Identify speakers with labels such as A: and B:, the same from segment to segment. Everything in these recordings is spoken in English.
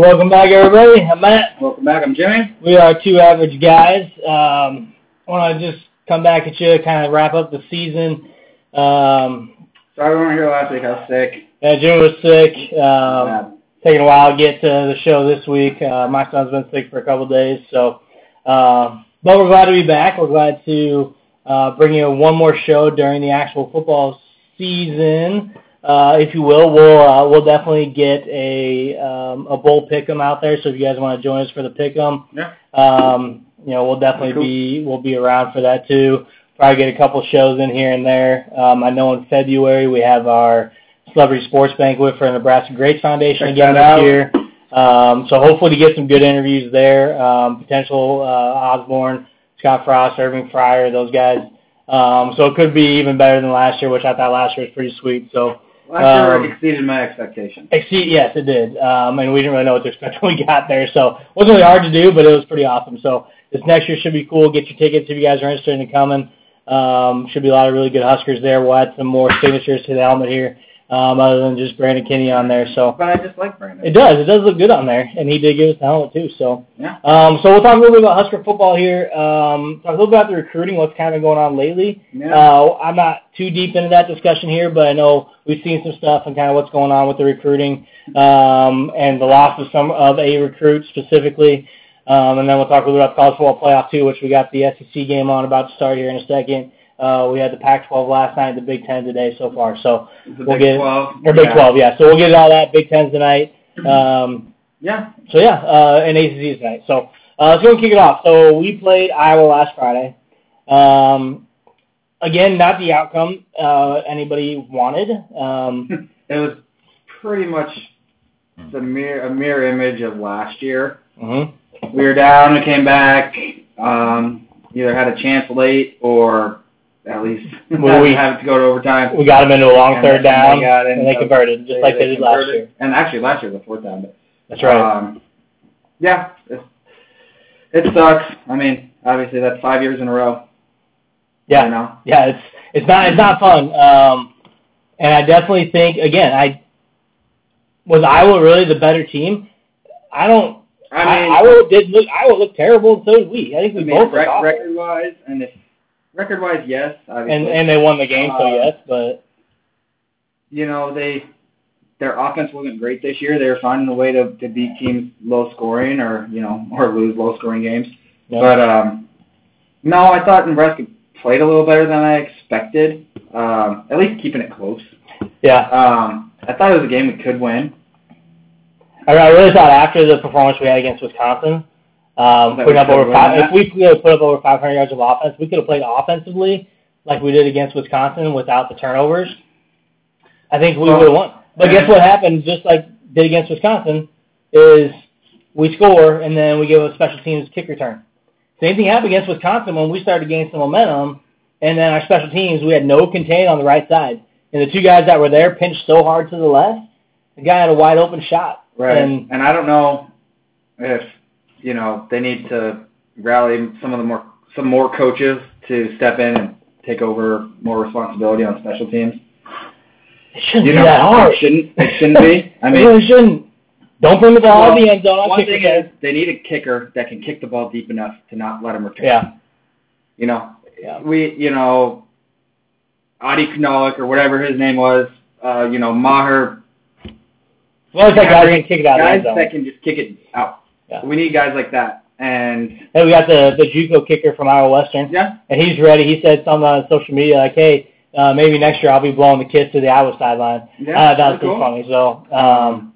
A: welcome back, everybody. I'm Matt.
B: Welcome back. I'm Jimmy.
A: We are two average guys. Um, I want to just come back at you, kind of wrap up the season. Um,
B: Sorry we weren't here last week. I was sick.
A: yeah, Jimmy was sick. Um, taking a while to get to the show this week. Uh, my son's been sick for a couple of days, so uh, but we're glad to be back. We're glad to uh, bring you one more show during the actual football season, if you will. We'll uh, we'll definitely get a um, a bowl pick'em out there. So if you guys want to join us for the pick'em,
B: Yeah.
A: um, you know we'll definitely
B: Cool.
A: be we'll be around for that too. Probably get a couple shows in here and there. Um, I know in February we have our Celebrity Sports Banquet for the Nebraska Greats Foundation
B: Check
A: again this
B: out.
A: year. Um, so hopefully to get some good interviews there. Um, potential uh, Osborne, Scott Frost, Irving Fryar, those guys. Um, so it could be even better than last year, which I thought last year was pretty sweet. So
B: Last
A: Um,
B: exceeded my expectations.
A: Exceed, yes, it did. Um, and we didn't really know what to expect when we got there. So it wasn't really hard to do, but it was pretty awesome. So this next year should be cool. Get your tickets if you guys are interested in coming. Um, should be a lot of really good Huskers there. We'll add some more signatures to the helmet here, um, other than just Brandon Kinney on there. So
B: But I just like Brandon.
A: it does. It does look good on there, and he did give us the helmet too. So
B: Yeah.
A: um, so we'll talk a little bit about Husker football here. Um, talk a little bit about the recruiting, what's kind of been going on lately.
B: Yeah.
A: Uh, I'm not too deep into that discussion here, but I know we've seen some stuff and kind of what's going on with the recruiting um, and the loss of some of a recruit specifically. Um, and then we'll talk a little bit about the college football playoff too, which we got the SEC game on about to start here in a second. Uh, we had the Pac-12 last night, the Big Ten today so far. So
B: the
A: we'll
B: Big
A: get-
B: 12.
A: or Big
B: yeah.
A: 12, yeah. So we'll get all that Big Ten tonight. Um,
B: Yeah.
A: so yeah, uh, and ACC tonight. So uh, let's go and kick it off. So we played Iowa last Friday. Um, again, not the outcome uh, anybody wanted. Um,
B: It was pretty much the mirror, a mirror image of last year.
A: mhm.
B: We were down and came back. Um, either had a chance late or at least
A: Well, we-
B: have to go to overtime.
A: We got them into a long
B: And
A: third down,
B: they got in-
A: and they converted just like they, did last year.
B: And actually, last year was the fourth down. But
A: That's right.
B: Um, yeah, it, it sucks. I mean, obviously that's five years in a row.
A: yeah.
B: You know.
A: Yeah, it's it's not it's not fun. Um, and I definitely think again, I was Iowa really the better team. I don't.
B: I mean, I,
A: Iowa did look. Iowa looked terrible, and so did we. I think we
B: I mean,
A: both
B: rec- record wise, and if record wise, yes, obviously.
A: and and they won the game, so
B: Uh,
A: yes. But
B: you know they their offense wasn't great this year. They were finding a way to to beat teams low scoring or you know or lose low scoring games.
A: no.
B: But um, no, I thought Nebraska played a little better than I expected. Um, at least keeping it close.
A: yeah,
B: Um, I thought it was a game we could win.
A: I, I really thought after the performance we had against Wisconsin, um, putting up over five, if we could have put up over 500 yards of offense, we could have played offensively like we did against Wisconsin without the turnovers. I think we
B: Well,
A: would have won. But guess what happened? Just like did against Wisconsin, is we score and then we give a special teams kick return. Same thing happened against Wisconsin when we started to gain some momentum, and then our special teams we had no contain on the right side, and the two guys that were there pinched so hard to the left, the guy had a wide open shot.
B: Right.
A: And
B: And, I don't know if you know they need to rally some of the more some more coaches to step in and take over more responsibility on special teams.
A: it shouldn't
B: You
A: be
B: know,
A: that hard.
B: it shouldn't it shouldn't be. I
A: it
B: mean,
A: really shouldn't. Don't bring the ball
B: well,
A: in the end zone. on
B: one thing is they need a kicker that can kick the ball deep enough to not let him return.
A: yeah,
B: You know,
A: yeah,
B: we you know, Adi Knolik or whatever his name was. Uh, you know, Maher
A: well, like guys can kick it out of the
B: guys
A: end zone.
B: that can just kick it out.
A: Yeah.
B: We need guys like that. And
A: Hey, we got the the JUCO kicker from Iowa Western.
B: yeah,
A: and he's ready. He said something on social media like, "Hey, uh, maybe next year I'll be blowing the kiss to the Iowa sideline."
B: yeah,
A: uh, that was
B: pretty
A: pretty funny. So, um,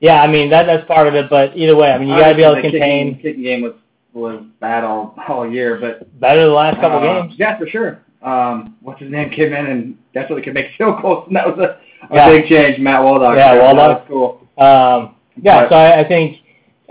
A: yeah, I mean that that's part of it. But either way, I mean you got to be able to
B: Obviously, the
A: contain
B: Kicking, kicking game was was bad all all year, but
A: better the last couple
B: uh,
A: games.
B: Yeah, for sure. Um, what's his name came in and definitely could make feel close, and that was a, a
A: Yeah.
B: big change. Matt Waldock.
A: Yeah,
B: that
A: Waldock.
B: was cool.
A: Um, yeah,
B: But-
A: so I, I think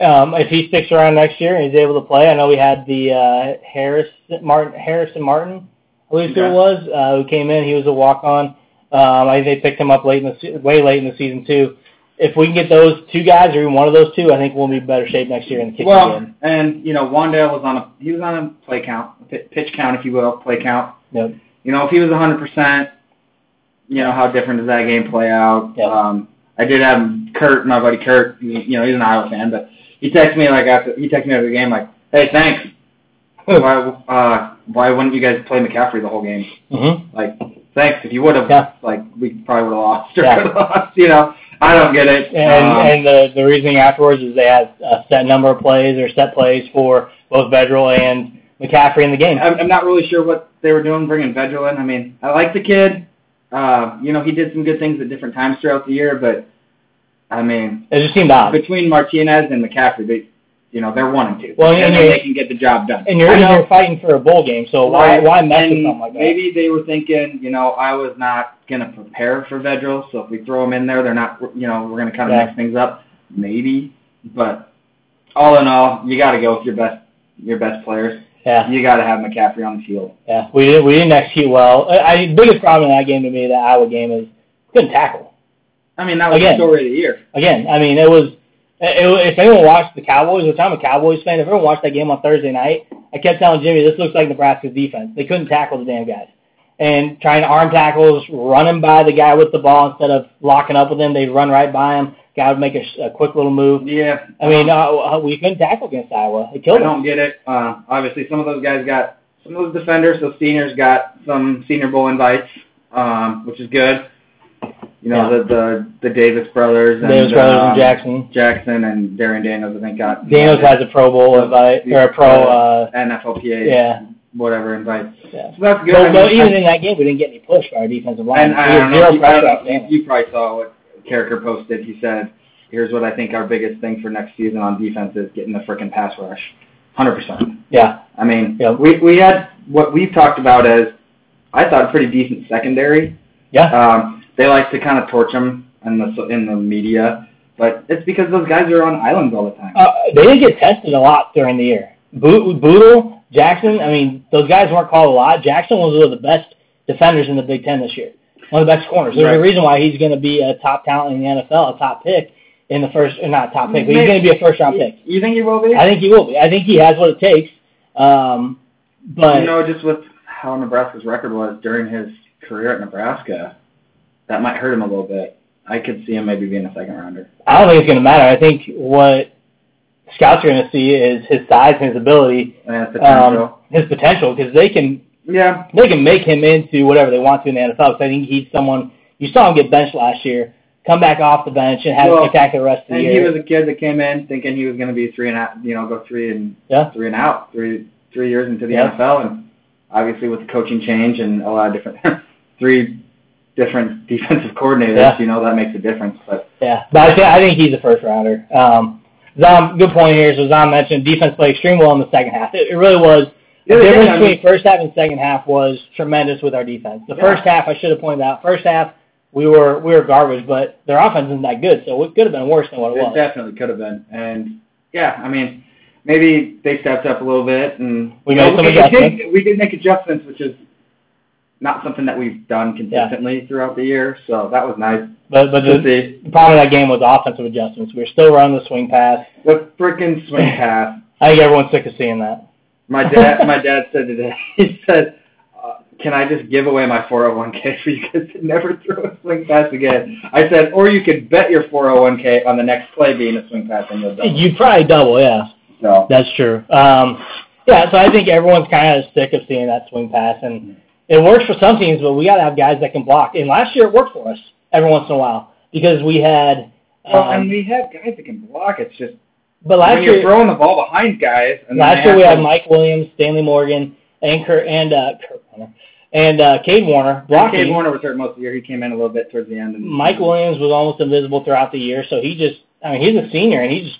A: um, if he sticks around next year and he's able to play, I know we had the uh, Harris Martin Harrison Martin, I believe who it was, uh, who came in. He was a walk on. Um, I think they picked him up late in the way late in the season too. If we can get those two guys or even one of those two, I think we'll be in better shape next year in the kicking
B: Well,
A: game.
B: and you know, Wan'Dale was on a he was on a play count, pitch count, if you will, play count.
A: Yep.
B: You know, if he was 100%, you know, how different does that game play out?
A: Yeah.
B: Um, I did have Kurt, my buddy Kurt. You know, he's an Iowa fan, but he texted me like after he texted me after the game like, "Hey, thanks. why, uh, why wouldn't you guys play McCaffrey the whole game?
A: Mm-hmm.
B: Like, thanks. If you would have,
A: Yeah.
B: like, we probably would have lost or
A: Yeah.
B: lost. You know, I don't get it.
A: And
B: Um,
A: and the the reasoning afterwards is they had a set number of plays or set plays for both Vedral and McCaffrey in the game.
B: I'm, I'm not really sure what they were doing bringing Vedral in. I mean, I like the kid. Uh, you know, he did some good things at different times throughout the year, but I mean,
A: It just seemed odd.
B: between Martinez and McCaffrey, they, you know, they're one and two.
A: Well,
B: and,
A: and
B: then
A: you're-
B: they can get the job done.
A: And you're you're fighting for a bowl game, so why why mess with something like that?
B: Maybe they were thinking, you know, I was not going to prepare for Vedral, so if we throw him in there, they're not, you know, we're going to kind of
A: Yeah.
B: mix things up. Maybe, but all in all, you got to go with your best, your best players.
A: Yeah,
B: You got to have McCaffrey on the field.
A: yeah. We didn't we didn't execute well. I, I biggest problem in that game to me, that Iowa game, is couldn't tackle.
B: I mean, that was
A: Again.
B: the story of the year.
A: Again, I mean, it was. It, it, if anyone watched the Cowboys, which I'm a Cowboys fan, if everyone watched that game on Thursday night, I kept telling Jimmy, this looks like Nebraska's defense. They couldn't tackle the damn guys. And trying to arm tackles, running by the guy with the ball instead of locking up with him, they'd run right by him. Guy would make a, a quick little move.
B: Yeah.
A: I mean, uh, we couldn't tackle against Iowa. It
B: I
A: killed
B: don't
A: us.
B: get it. Uh, obviously, some of those guys got some of those defenders, those seniors got some Senior Bowl invites, um, which is good. You know,
A: Yeah.
B: the the the Davis brothers, and,
A: Davis brothers
B: um,
A: and Jackson.
B: Jackson and Darian Daniels, I think got
A: Daniels has a Pro Bowl invite or a Pro. Uh,
B: NFLPA,
A: yeah,
B: whatever invite.
A: yeah.
B: So that's good.
A: But,
B: I
A: but
B: mean,
A: even in that game, we didn't get any push by our defensive line.
B: and I don't know, you, I
A: pressure
B: don't know, you, probably saw what Carriker posted. He said, "Here's what I think our biggest thing for next season on defense is getting the frickin' pass rush, hundred percent."
A: Yeah,
B: I mean,
A: Yeah.
B: we we had what we've talked about as I thought a pretty decent secondary.
A: yeah.
B: Um, they like to kind of torch them in the in the media, but it's because those guys are on islands all the time.
A: Uh, they didn't get tested a lot during the year. Bo- Bootle, Jackson, I mean, those guys weren't called a lot. Jackson was one of the best defenders in the Big Ten this year. One of the best corners. There's
B: Right.
A: a reason why he's going to be a top talent in the NFL, a top pick in the first, or not top pick, but he's going to be a first round pick.
B: You think he will be?
A: I think he will be. I think he has what it takes. Um, but
B: you know, just with how Nebraska's record was during his career at Nebraska, that might hurt him a little bit. I could see him maybe being a second rounder.
A: I don't think it's going to matter. I think what scouts are going to see is his size and his ability,
B: And his potential.
A: um, his potential, because they can
B: yeah,
A: they can make him into whatever they want to in the NFL. Because I think he's someone you saw him get benched last year, come back off the bench and have
B: Well,
A: a spectacular rest of the
B: and
A: year.
B: he was a kid that came in thinking he was going to be three and out, you know, go three and
A: Yeah.
B: three and out, three three years into the
A: Yeah.
B: NFL, and obviously with the coaching change and a lot of different three different defensive coordinators,
A: Yeah.
B: you know, that makes a difference. But
A: yeah, but I think I think he's a first rounder. Um, Zom, good point here. So Zom mentioned defense played extremely well in the second half. It, it really was. The difference
B: I mean-
A: between first half and second half was tremendous with our defense. The
B: Yeah.
A: first half, I should have pointed out, first half we were we were garbage, but their offense isn't that good, so it could have been worse than what it
B: it
A: was.
B: definitely could have been. And yeah, I mean, maybe they stepped up a little bit, and
A: We
B: you
A: made
B: know,
A: some
B: we
A: adjustments.
B: Did, we did make adjustments, which is not something that we've done consistently throughout the year. So that was nice
A: But but the,
B: see.
A: the problem with that game was offensive adjustments. We were still running the swing pass.
B: The freaking swing pass.
A: I think everyone's sick of seeing that.
B: My dad, my dad said today. He said, uh, "Can I just give away my 401k for you guys to never throw a swing pass again?" I said, "Or you could bet your 401k on the next play being a swing pass, and you'll double."
A: You'd probably double, yeah.
B: So
A: That's true. Um, yeah, so I think everyone's kind of sick of seeing that swing pass, and it works for some teams, but we got to have guys that can block. And last year it worked for us every once in a while because we had.
B: well,
A: Um,
B: and we have guys that can block. It's just
A: but last
B: when you're throwing the ball behind guys. And
A: last year we had Mike Williams, Stanley Morgan, and Kurt and uh, Kurt Warner, and uh, Kade Warner
B: And
A: blocking.
B: Kade Warner was hurt most of the year. He came in a little bit towards the end. And
A: Mike Williams was almost invisible throughout the year, so he just, I mean, he's a senior, and he just,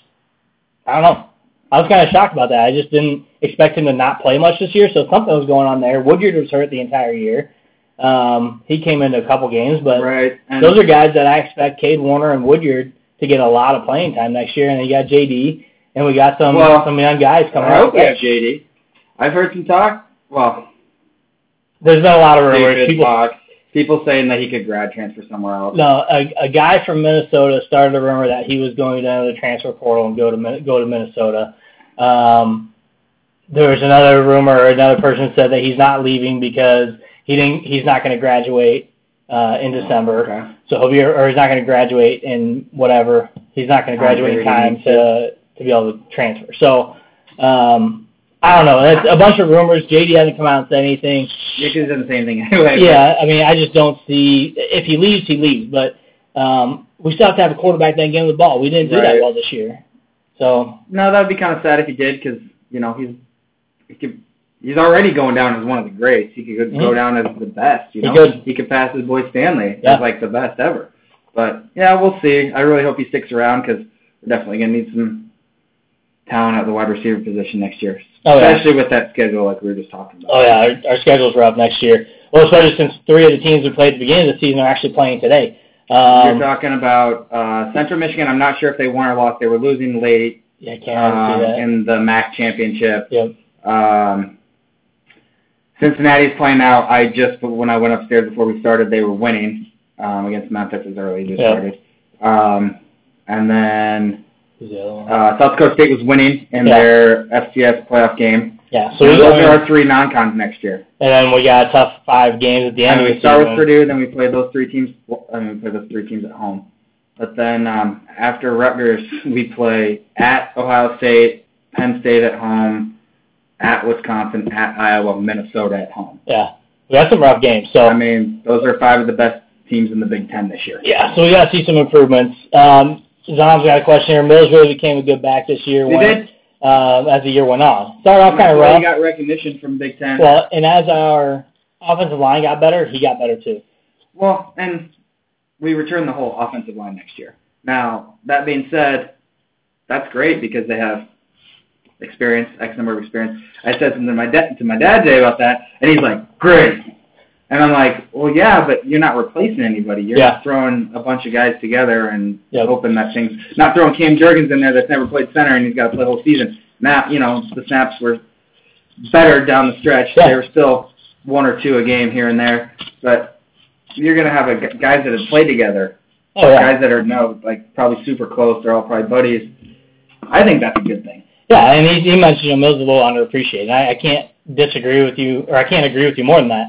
A: I don't know. I was kind of shocked about that. I just didn't expect him to not play much this year, so something was going on there. Woodyard was hurt the entire year. Um, he came into a couple games, but
B: right. And
A: those are guys that I expect Kade Warner and Woodyard to get a lot of playing time next year, and you got JD, and we got some
B: Well,
A: some young guys coming
B: I hope have JD. I've heard some talk. Well,
A: There's been a lot of rumors. People,
B: talk. People saying that he could grad transfer somewhere else.
A: No, a, a guy from Minnesota started a rumor that he was going down to the transfer portal and go to go to Minnesota. Um, there was another rumor, or another person said that he's not leaving because he didn't. He's not going to graduate uh, in December.
B: Okay.
A: So he'll be, or he's not going to graduate in whatever. He's not going to graduate in time to to be able to transfer. So um, I don't know. That's a bunch of rumors. JD hasn't come out and said anything.
B: Nick has done the same thing anyway.
A: Yeah, I mean, I just don't see if he leaves, he leaves. But um, we still have to have a quarterback that can give him the ball. We didn't do that well this year. So
B: No, that would be kind of sad if he did, because you know he's he could, he's already going down as one of the greats. He could go,
A: Mhm.
B: down as the best. You
A: He
B: know,
A: could.
B: he could pass his boy Stanley
A: Yeah.
B: as like the best ever. But yeah, we'll see. I really hope he sticks around because we're definitely gonna need some talent at the wide receiver position next year,
A: Oh, yeah.
B: especially with that schedule like we were just talking about.
A: Oh yeah, our, our schedule's up next year. Well, especially since three of the teams we played at the beginning of the season are actually playing today.
B: You're
A: Um,
B: talking about uh, Central Michigan. I'm not sure if they won or lost. They were losing late
A: yeah, I can't
B: um,
A: see that.
B: in the MAC championship.
A: Yep.
B: Um, Cincinnati's playing now. I just when I went upstairs before we started, they were winning um, against Memphis as early just
A: Yeah.
B: started. Um, and then
A: the
B: uh, South Dakota State was winning in
A: Yeah.
B: their FCS playoff game.
A: yeah, so
B: those are our three non-cons next year.
A: and then we got a tough five games at the end
B: And we start
A: season.
B: with Purdue, then we play those three teams. I mean, we play those three teams at home. But then um, after Rutgers, we play at Ohio State, Penn State at home, at Wisconsin, at Iowa, Minnesota at home.
A: Yeah, we got some rough games. So
B: I mean, those are five of the best teams in the Big Ten this year.
A: yeah, so we got to see some improvements. Um, Zom's got a question here. Mills really became a good back this year when,
B: did.
A: Um, as the year went on. Started off kind of rough.
B: He got recognition from Big Ten.
A: Well, and as our offensive line got better, he got better too.
B: Well, and we return the whole offensive line next year. Now, that being said, that's great because they have experience, X number of experience. I said something to my dad to my dad today about that, and he's like, "Great." And I'm like, "Well, yeah, but you're not replacing anybody. You're
A: Yeah.
B: throwing a bunch of guys together and
A: Yep.
B: hoping that things. Not throwing Cam Jurgens in there that's never played center and he's got to play the whole season. Now, you know, the snaps were better down the stretch.
A: Yeah.
B: They were still one or two a game here and there, but you're gonna have a guys that have played together,
A: Oh yeah,
B: guys that are no like probably super close. They're all probably buddies. I think that's a good thing.
A: Yeah. And he, he mentioned you know, Mills is a little underappreciated. I, I can't disagree with you, or I can't agree with you more than that.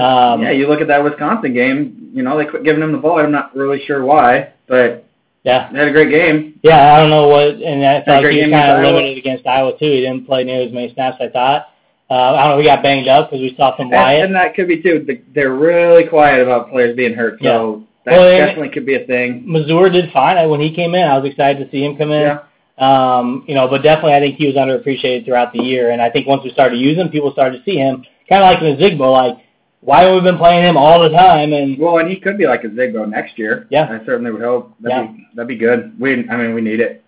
A: Um,
B: yeah, you look at that Wisconsin game. You know they quit giving him the ball. I'm not really sure why, but
A: Yeah,
B: they had a great game.
A: yeah. I don't know what, and I
B: great
A: he was kind of limited against Iowa too. He didn't play near as many snaps as I thought. Uh, I don't know. We got banged up because we saw some
B: And,
A: Wyatt.
B: and that could be too. They- They're really quiet about players being hurt, so that
A: Well,
B: definitely could be a thing.
A: Mazour did fine when he came in. I was excited to see him come in.
B: Yeah.
A: Um, you know, but definitely I think he was underappreciated throughout the year. And I think once we started using him, people started to see him kind of like in Zigbo, like why have we been playing him all the time? And
B: Well, and he could be like a Zigbo next year.
A: Yeah.
B: I certainly would hope. That'd be that'd be good. We, I mean, we need it.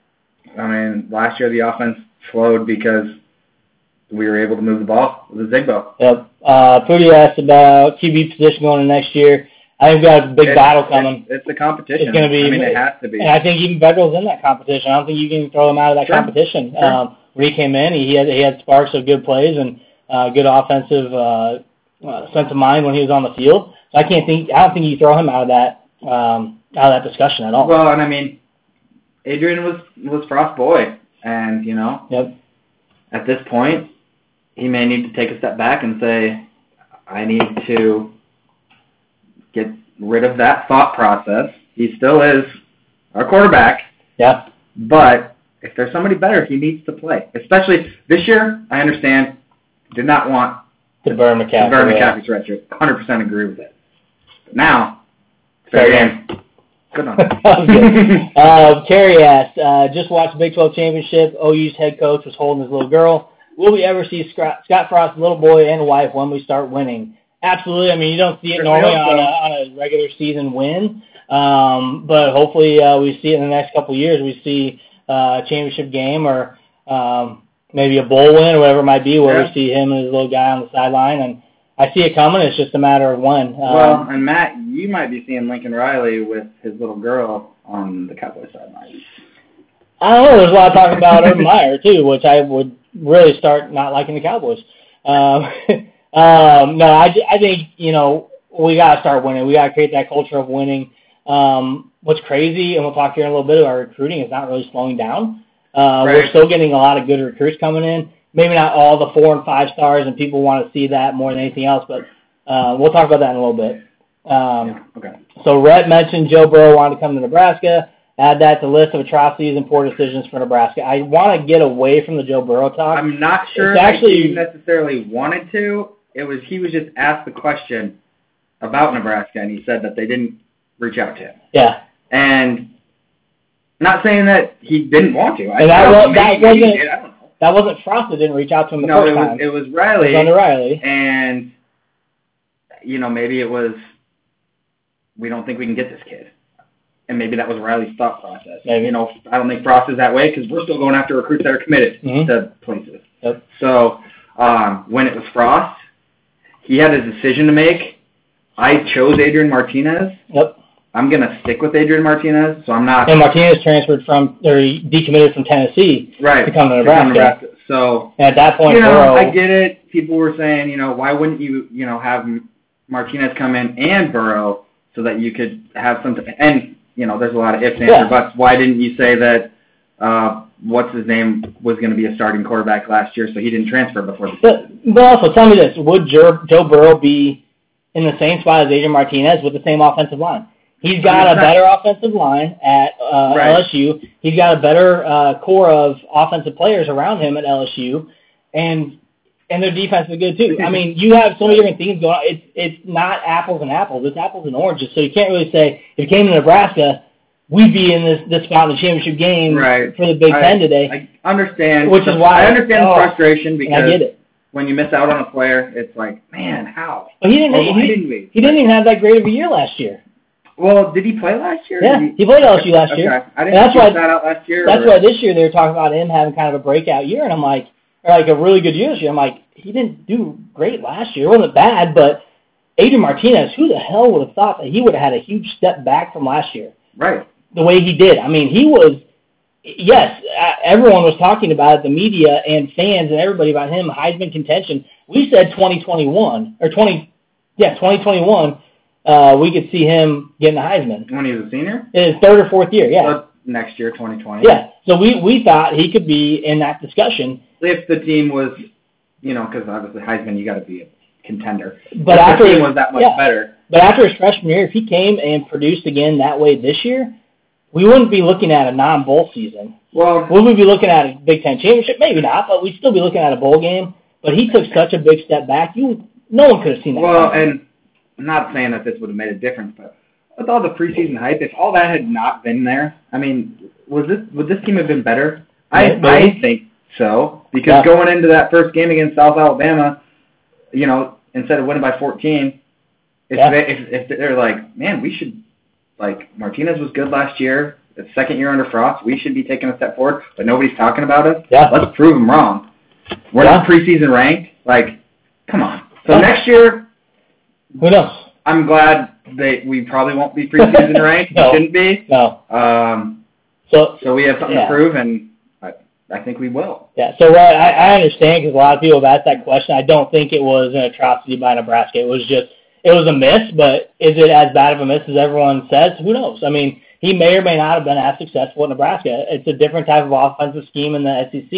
B: I mean, last year the offense flowed because we were able to move the ball with a Zigbo.
A: Yep. Uh, Prudy asked about QB position going into next year. I think we got a big
B: It's-
A: battle coming.
B: It's, it's a competition.
A: It's gonna be-
B: I mean, it has to be.
A: And I think even Vedral's in that competition. I don't think you can throw him out of that
B: Sure.
A: competition.
B: Sure.
A: Um, when he came in, he had he had sparks of good plays and uh, good offensive uh, uh, sense of mind when he was on the field. So I can't think. I don't think you throw him out of that um, out of that discussion at all.
B: Well, and I mean, Adrian was was Frost boy, and you know,
A: Yep.
B: at this point, he may need to take a step back and say, I need to get rid of that thought process. He still is our quarterback,
A: Yeah.
B: but if there's somebody better, he needs to play. Especially this year, I understand. Did not want
A: To burn McCaffrey.
B: to burn. McCaffrey's retro. 100% agree with it. But now,
A: Fair
B: fair game. Good one.
A: That. Uh, asked, uh, just watched Big 12 championship. OU's head coach was holding his little girl. Will we ever see Scott, Scott Frost's little boy and wife when we start winning? Absolutely. I mean, you don't see it normally on a, on a regular season win, um, but hopefully uh, we see it in the next couple of years. We see uh, a championship game or um, maybe a bowl win or whatever it might be, where
B: Yeah.
A: we see him and his little guy on the sideline. And I see it coming. It's just a matter of when. Um,
B: Well, and Matt, you might be seeing Lincoln Riley with his little girl on the Cowboys sideline.
A: I don't know. There's a lot of talk about Urban Meyer too, which I would really start not liking the Cowboys. Um, um, no, I, I think you know we got to start winning. We got to create that culture of winning. Um, what's crazy, and we'll talk here in a little bit. Our recruiting is not really slowing down. Uh, We're still getting a lot of good recruits coming in. Maybe not all the four and five stars, and people want to see that more than anything else. But uh, we'll talk about that in a little bit. Um,
B: Yeah, okay.
A: So Rhett mentioned Joe Burrow wanted to come to Nebraska. Add that to the list of atrocities and poor decisions for Nebraska. I want to get away from the Joe Burrow talk.
B: I'm not sure
A: It's
B: that
A: actually-
B: he necessarily wanted to. It was he was just asked the question about Nebraska, and he said that they didn't reach out to him.
A: yeah,
B: And not saying that he didn't want to. I
A: And that was, that wasn't.
B: did, I don't know.
A: that wasn't Frost that didn't reach out to him the
B: No,
A: first
B: it was
A: time.
B: it was Riley.
A: It was under Riley.
B: and you know maybe it was we don't think we can get this kid, and maybe that was Riley's thought process.
A: Maybe.
B: You know, I don't think Frost is that way because we're still going after recruits that are committed
A: Mhm.
B: to places.
A: Yep.
B: So um, when it was Frost, he had a decision to make. I chose Adrian Martinez.
A: Yep.
B: I'm gonna stick with Adrian Martinez, so I'm not
A: And Martinez transferred from or he decommitted from Tennessee
B: right
A: to come to Nebraska.
B: So
A: And at that point,
B: you know,
A: Burrow.
B: I get it. People were saying, you know, why wouldn't you, you know, have Martinez come in and Burrow so that you could have something? And you know, there's a lot of ifs, ands,
A: Yeah.
B: or buts. Why didn't you say that? Uh, what's his name was going to be a starting quarterback last year, so he didn't transfer before the
A: But, but also, tell me this: Would Joe, Joe Burrow be in the same spot as Adrian Martinez with the same offensive line? He's got a better offensive line at uh,
B: Right.
A: LSU. He's got a better uh, core of offensive players around him at LSU, and and their defense is good too. I mean, you have so many different things going on. It's it's not apples and apples. It's apples and oranges. So you can't really say if you came to Nebraska, we'd be in this this spot in the championship game
B: Right.
A: for the Big
B: I-
A: Ten today.
B: I understand,
A: Which is why-
B: I understand
A: oh,
B: the frustration because
A: I get it.
B: when you miss out on a player, it's like, man, how?
A: But he didn't.
B: Well,
A: he,
B: didn't we?
A: he didn't even have that great of a year last year.
B: Well, did he play last year?
A: Yeah,
B: Did
A: he played LSU last
B: okay.
A: year.
B: I didn't
A: that's why-
B: that out last year.
A: That's
B: or-
A: why this year they were talking about him having kind of a breakout year, and I'm like, or like a really good year this year. I'm like, he didn't do great last year. It wasn't bad, but Adrian Martinez, who the hell would have thought that he would have had a huge step back from last year?
B: Right.
A: The way he did. I mean, he was. Yes, uh, everyone was talking about it, the media and fans and everybody about him Heisman contention. We said 2021 or 20, yeah, 2021. Uh, we could see him getting the Heisman
B: When he was a senior?
A: in his third or fourth year. Yeah,
B: next year, 2020.
A: yeah. So we we thought he could be in that discussion,
B: If the team was, you know, because obviously Heisman, you got to be a contender.
A: but
B: if
A: after
B: the team was that much
A: yeah,
B: better,
A: but after his freshman year, if he came and produced again that way this year, we wouldn't be looking at a non-bowl season.
B: well,
A: Would we be looking at a Big Ten championship? Maybe not, but we'd still be looking at a bowl game. But he took such a big step back. You, no one could have seen that.
B: well,
A: coming.
B: and I'm not saying that this would have made a difference, but with all the preseason hype, if all that had not been there, I mean, was this would this team have been better? I I think so because
A: Yeah.
B: going into that first game against South Alabama, you know, instead of winning by 14, if
A: Yeah.
B: they if, if they're like, man, we should like Martinez was good last year. It's second year under Frost. We should be taking a step forward, but nobody's talking about us.
A: Yeah.
B: Let's prove them wrong. We're
A: Yeah.
B: not preseason ranked. Like, come on. So
A: Yeah.
B: next year,
A: who knows?
B: I'm glad that we probably won't be preseason ranked.
A: No.
B: We shouldn't be.
A: No.
B: Um,
A: So
B: so we have something
A: Yeah.
B: to prove, and I, I think we will.
A: Yeah, so uh, I, I understand because a lot of people have asked that question. I don't think it was an atrocity by Nebraska. It was just it was a miss, but is it as bad of a miss as everyone says? Who knows? I mean, he may or may not have been as successful at Nebraska. It's a different type of offensive scheme in the SEC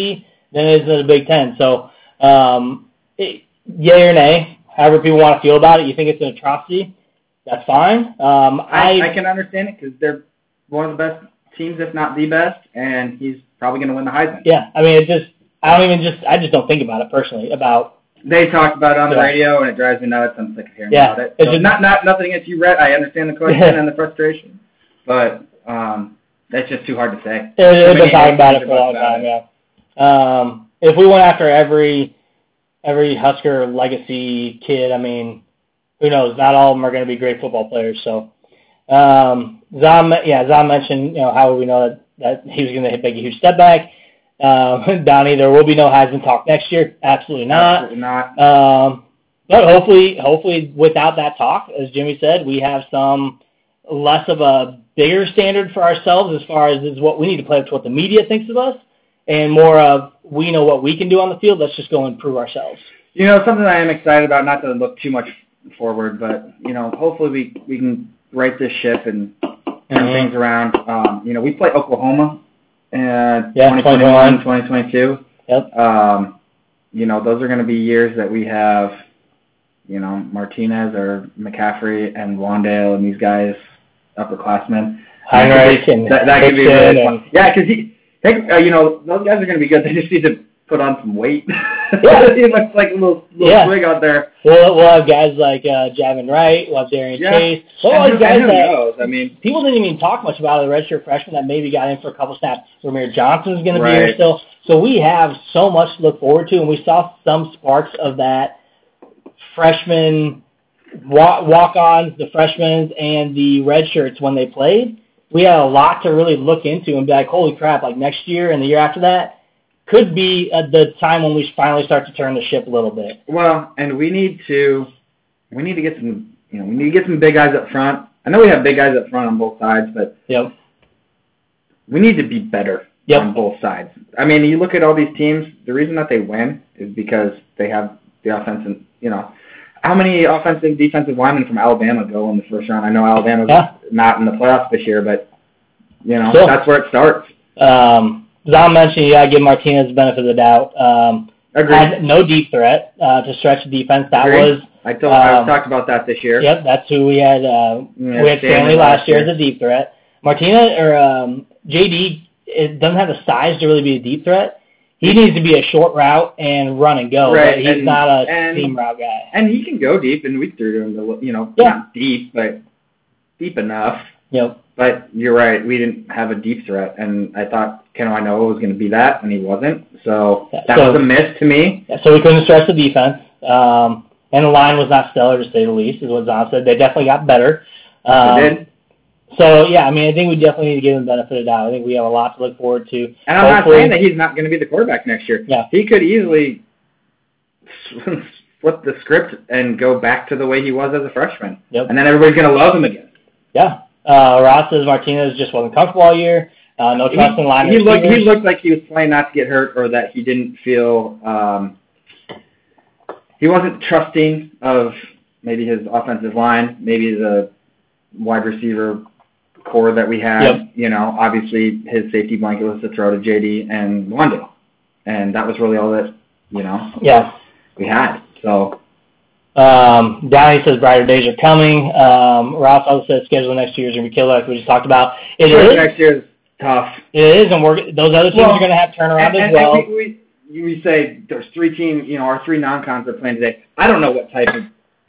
A: than it is in the Big Ten. So, um, it, yay or nay, however people want to feel about it. You think it's an atrocity? That's fine. Um,
B: I,
A: I,
B: I can understand it because they're one of the best teams, if not the best, and he's probably going to win the Heisman.
A: yeah, I mean, it just I don't even just I just don't think about it personally about
B: They talked about it on the radio, and it drives me nuts. I'm sick of hearing
A: Yeah.
B: about it.
A: It's
B: So
A: just-
B: not not nothing against you, Rhett. I understand the question and the frustration, but um, that's just too hard to say.
A: Yeah, they've been talking about it for a long time. Yeah. Um, if we went after every every Husker legacy kid, I mean, who knows? Not all of them are going to be great football players. So, um, Zom, yeah, Zom mentioned, you know, how would we know that, that he was going to make a huge step back? Um, Donnie, there will be no Heisman talk next year. Absolutely not.
B: Absolutely not.
A: Um, but hopefully, hopefully, without that talk, as Jimmy said, we have some less of a bigger standard for ourselves as far as is what we need to play up to what the media thinks of us, and more of we know what we can do on the field. Let's just go and prove ourselves.
B: You know, something I am excited about, not to look too much forward, but, you know, hopefully we, we can right this ship and turn
A: Mhm.
B: things around. Um, you know, we play Oklahoma
A: Yeah,
B: 2021, 2022.
A: Yep.
B: Um, you know, those are going to be years that we have you know Martinez or McCaffrey and Wan'Dale and these guys upperclassmen.
A: Heinrich and
B: that, that could be really fun. Yeah, because he, think, uh, you know, those guys are going to be good. They just need to put on some weight.
A: Yeah.
B: he looks like a little, little
A: Yeah.
B: swig out there.
A: We'll, we'll have guys like uh, Javin Wright, we'll have Darian
B: Yeah.
A: Chase. We'll
B: And who-
A: guys
B: and who
A: that
B: knows? I mean,
A: people didn't even talk much about the redshirt freshman that maybe got in for a couple snaps. Rahmir Johnson's going to be here
B: Right.
A: still. So we have so much to look forward to, and we saw some sparks of that freshman wa- walk-ons, the freshmen, and the redshirts when they played. We had a lot to really look into and be like, holy crap, like next year and the year after that could be uh, the time when we finally start to turn the ship a little bit.
B: well, and we need to, we need to get some, you know, we need to get some big guys up front. I know we have big guys up front on both sides, but
A: Yep.
B: we need to be better
A: Yep.
B: on both sides. I mean, you look at all these teams. The reason that they win is because they have the offense and You know, how many offensive defensive linemen from Alabama go in the first round? I know Alabama's
A: Yeah.
B: not in the playoffs this year, but you know that's where it starts.
A: Um, Zom mentioned you got to give Martinez the benefit of the doubt. Um,
B: Agreed.
A: no deep threat uh, to stretch the defense. That
B: Agreed.
A: was
B: I told
A: um,
B: talked about that this year.
A: yep. That's who we had. Uh,
B: Yeah,
A: we had
B: Stanley
A: Stanley
B: last
A: year as a deep threat. Martinez or um, JD it doesn't have the size to really be a deep threat. He needs to be a short route and run and go.
B: Right,
A: But he's
B: and-
A: not a
B: and-
A: seam route guy.
B: And he can go deep, and we threw him, the, you know,
A: Yeah.
B: not deep, but deep enough.
A: Yep.
B: But you're right, we didn't have a deep threat, and I thought Ken Noah was going to be that, and he wasn't. So that
A: so-
B: was a miss to me.
A: So we couldn't stretch the defense. Um, and the line was not stellar to say the least, is what Zom said. They definitely got better. Um,
B: They did.
A: So yeah, I mean, I think we definitely need to give him the benefit of the doubt. I think we have a lot to look forward to.
B: And I'm not saying that he's not going to be the quarterback next year.
A: Yeah.
B: He could easily flip the script and go back to the way he was as a freshman.
A: Yep.
B: And then everybody's going to love him again.
A: Yeah. Uh, Ross says Martinez just wasn't comfortable all year. Uh, no trust in line
B: he, he looked he looked like he was playing not to get hurt or that he didn't feel um he wasn't trusting of maybe his offensive line, maybe the wide receiver core that we had.
A: Yep.
B: You know, obviously his safety blanket was to throw to JD and Wan'Dale. And that was really all that, you know,
A: Yeah.
B: we had. So
A: Um, Downey says brighter days are coming. Um, Ross also says schedule next year is going to be killer, like we just talked about. It
B: sure,
A: is.
B: next year is tough.
A: It is, and we're those other teams
B: Well,
A: are going to have turnaround
B: And,
A: as
B: and,
A: well.
B: and we, we, we say there's three teams, you know, our three non-cons are playing today. I don't know what type of,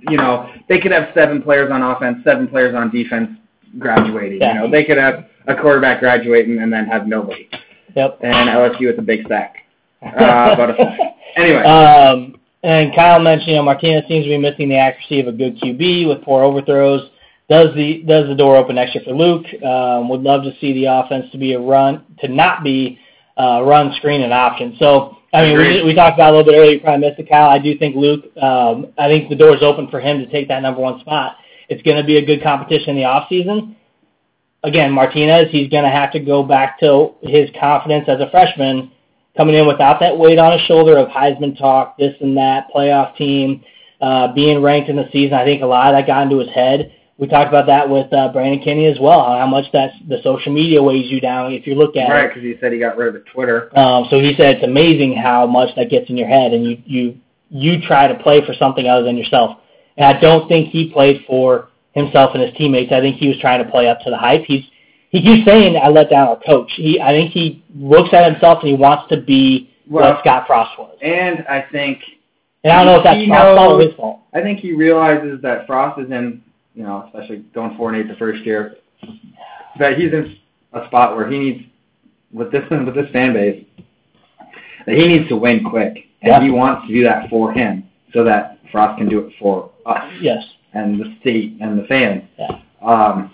B: you know, they could have seven players on offense, seven players on defense graduating.
A: Yeah.
B: You know, they could have a quarterback graduating and then have nobody.
A: Yep.
B: And LSU with a big sack. Uh, sack. Anyway,
A: Um, and Kyle mentioned, you know, Martinez seems to be missing the accuracy of a good QB with poor overthrows. Does the does the door open next year for Luke? Um, would love to see the offense to be a run to not be uh, run screen and option. So I mean, we, we talked about a little bit earlier. You probably missed it, Kyle. I do think Luke. Um, I think the door's open for him to take that number one spot. It's going to be a good competition in the off season. Again, Martinez, he's going to have to go back to his confidence as a freshman coming in without that weight on his shoulder of Heisman talk, this and that, playoff team, uh, being ranked in the season. I think a lot of that got into his head. We talked about that with uh, Brandon Kinney as well, how much that's the social media weighs you down if you look at
B: right,
A: it.
B: Right, because he said he got rid of Twitter.
A: Um, so he said it's amazing how much that gets in your head, and you you you try to play for something other than yourself. And I don't think he played for himself and his teammates. I think he was trying to play up to the hype. He's he keeps saying I let down our coach. He I think he looks at himself and he wants to be
B: Well,
A: what Scott Frost was.
B: and I think
A: And I don't know if that's Frost's fault or his fault.
B: I think he realizes that Frost is in, you know, especially going four and eight the first year, that he's in a spot where he needs, with this with this fan base, that he needs to win quick, and
A: Yeah.
B: he wants to do that for him, so that Frost can do it for us
A: Yes.
B: and the state and the fans.
A: Yeah.
B: Um,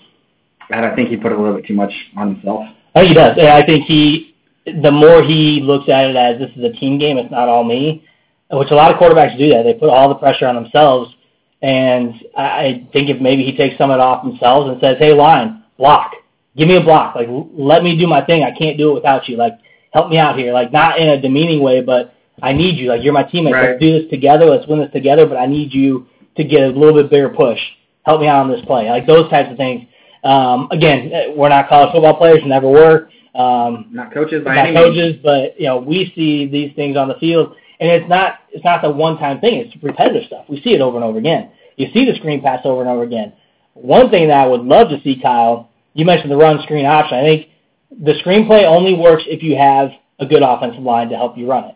B: and I think he put a little bit too much on himself.
A: I think he does. And I think he, the more he looks at it as this is a team game, it's not all me, which a lot of quarterbacks do that. They put all the pressure on themselves. And I I think if maybe he takes some of it off themselves and says, hey, line, block. Give me a block. Like, let me do my thing. I can't do it without you. Like, help me out here. Like, not in a demeaning way, but I need you. Like, you're my teammate.
B: Right.
A: Let's do this together. Let's win this together, but I need you to get a little bit bigger push. Help me out on this play. Like, those types of things. Um, again, eh, we're not college football players, never were. Um,
B: Not coaches by
A: not
B: any means.
A: coaches, but you know we see these things on the field, And it's not it's not the one time thing. It's repetitive stuff. We see it over and over again. You see the screen pass over and over again. One thing that I would love to see, Kyle, you mentioned the run screen option. I think the screenplay only works if you have a good offensive line to help you run it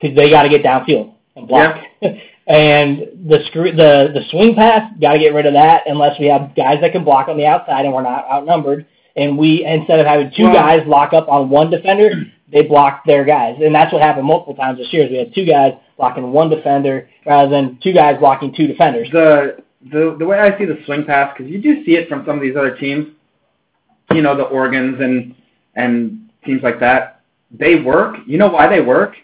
A: because they got to get downfield and block. Yeah. and the screw the the swing pass, got to get rid of that unless we have guys that can block on the outside and we're not outnumbered. And we instead of having two well, guys lock up on one defender, they blocked their guys, and that's what happened multiple times this year. Is we had two guys blocking one defender rather than two guys blocking two defenders.
B: The the the way I see the swing pass, because you do see it from some of these other teams, you know, the Oregon's and and teams like that, they work. You know why they work?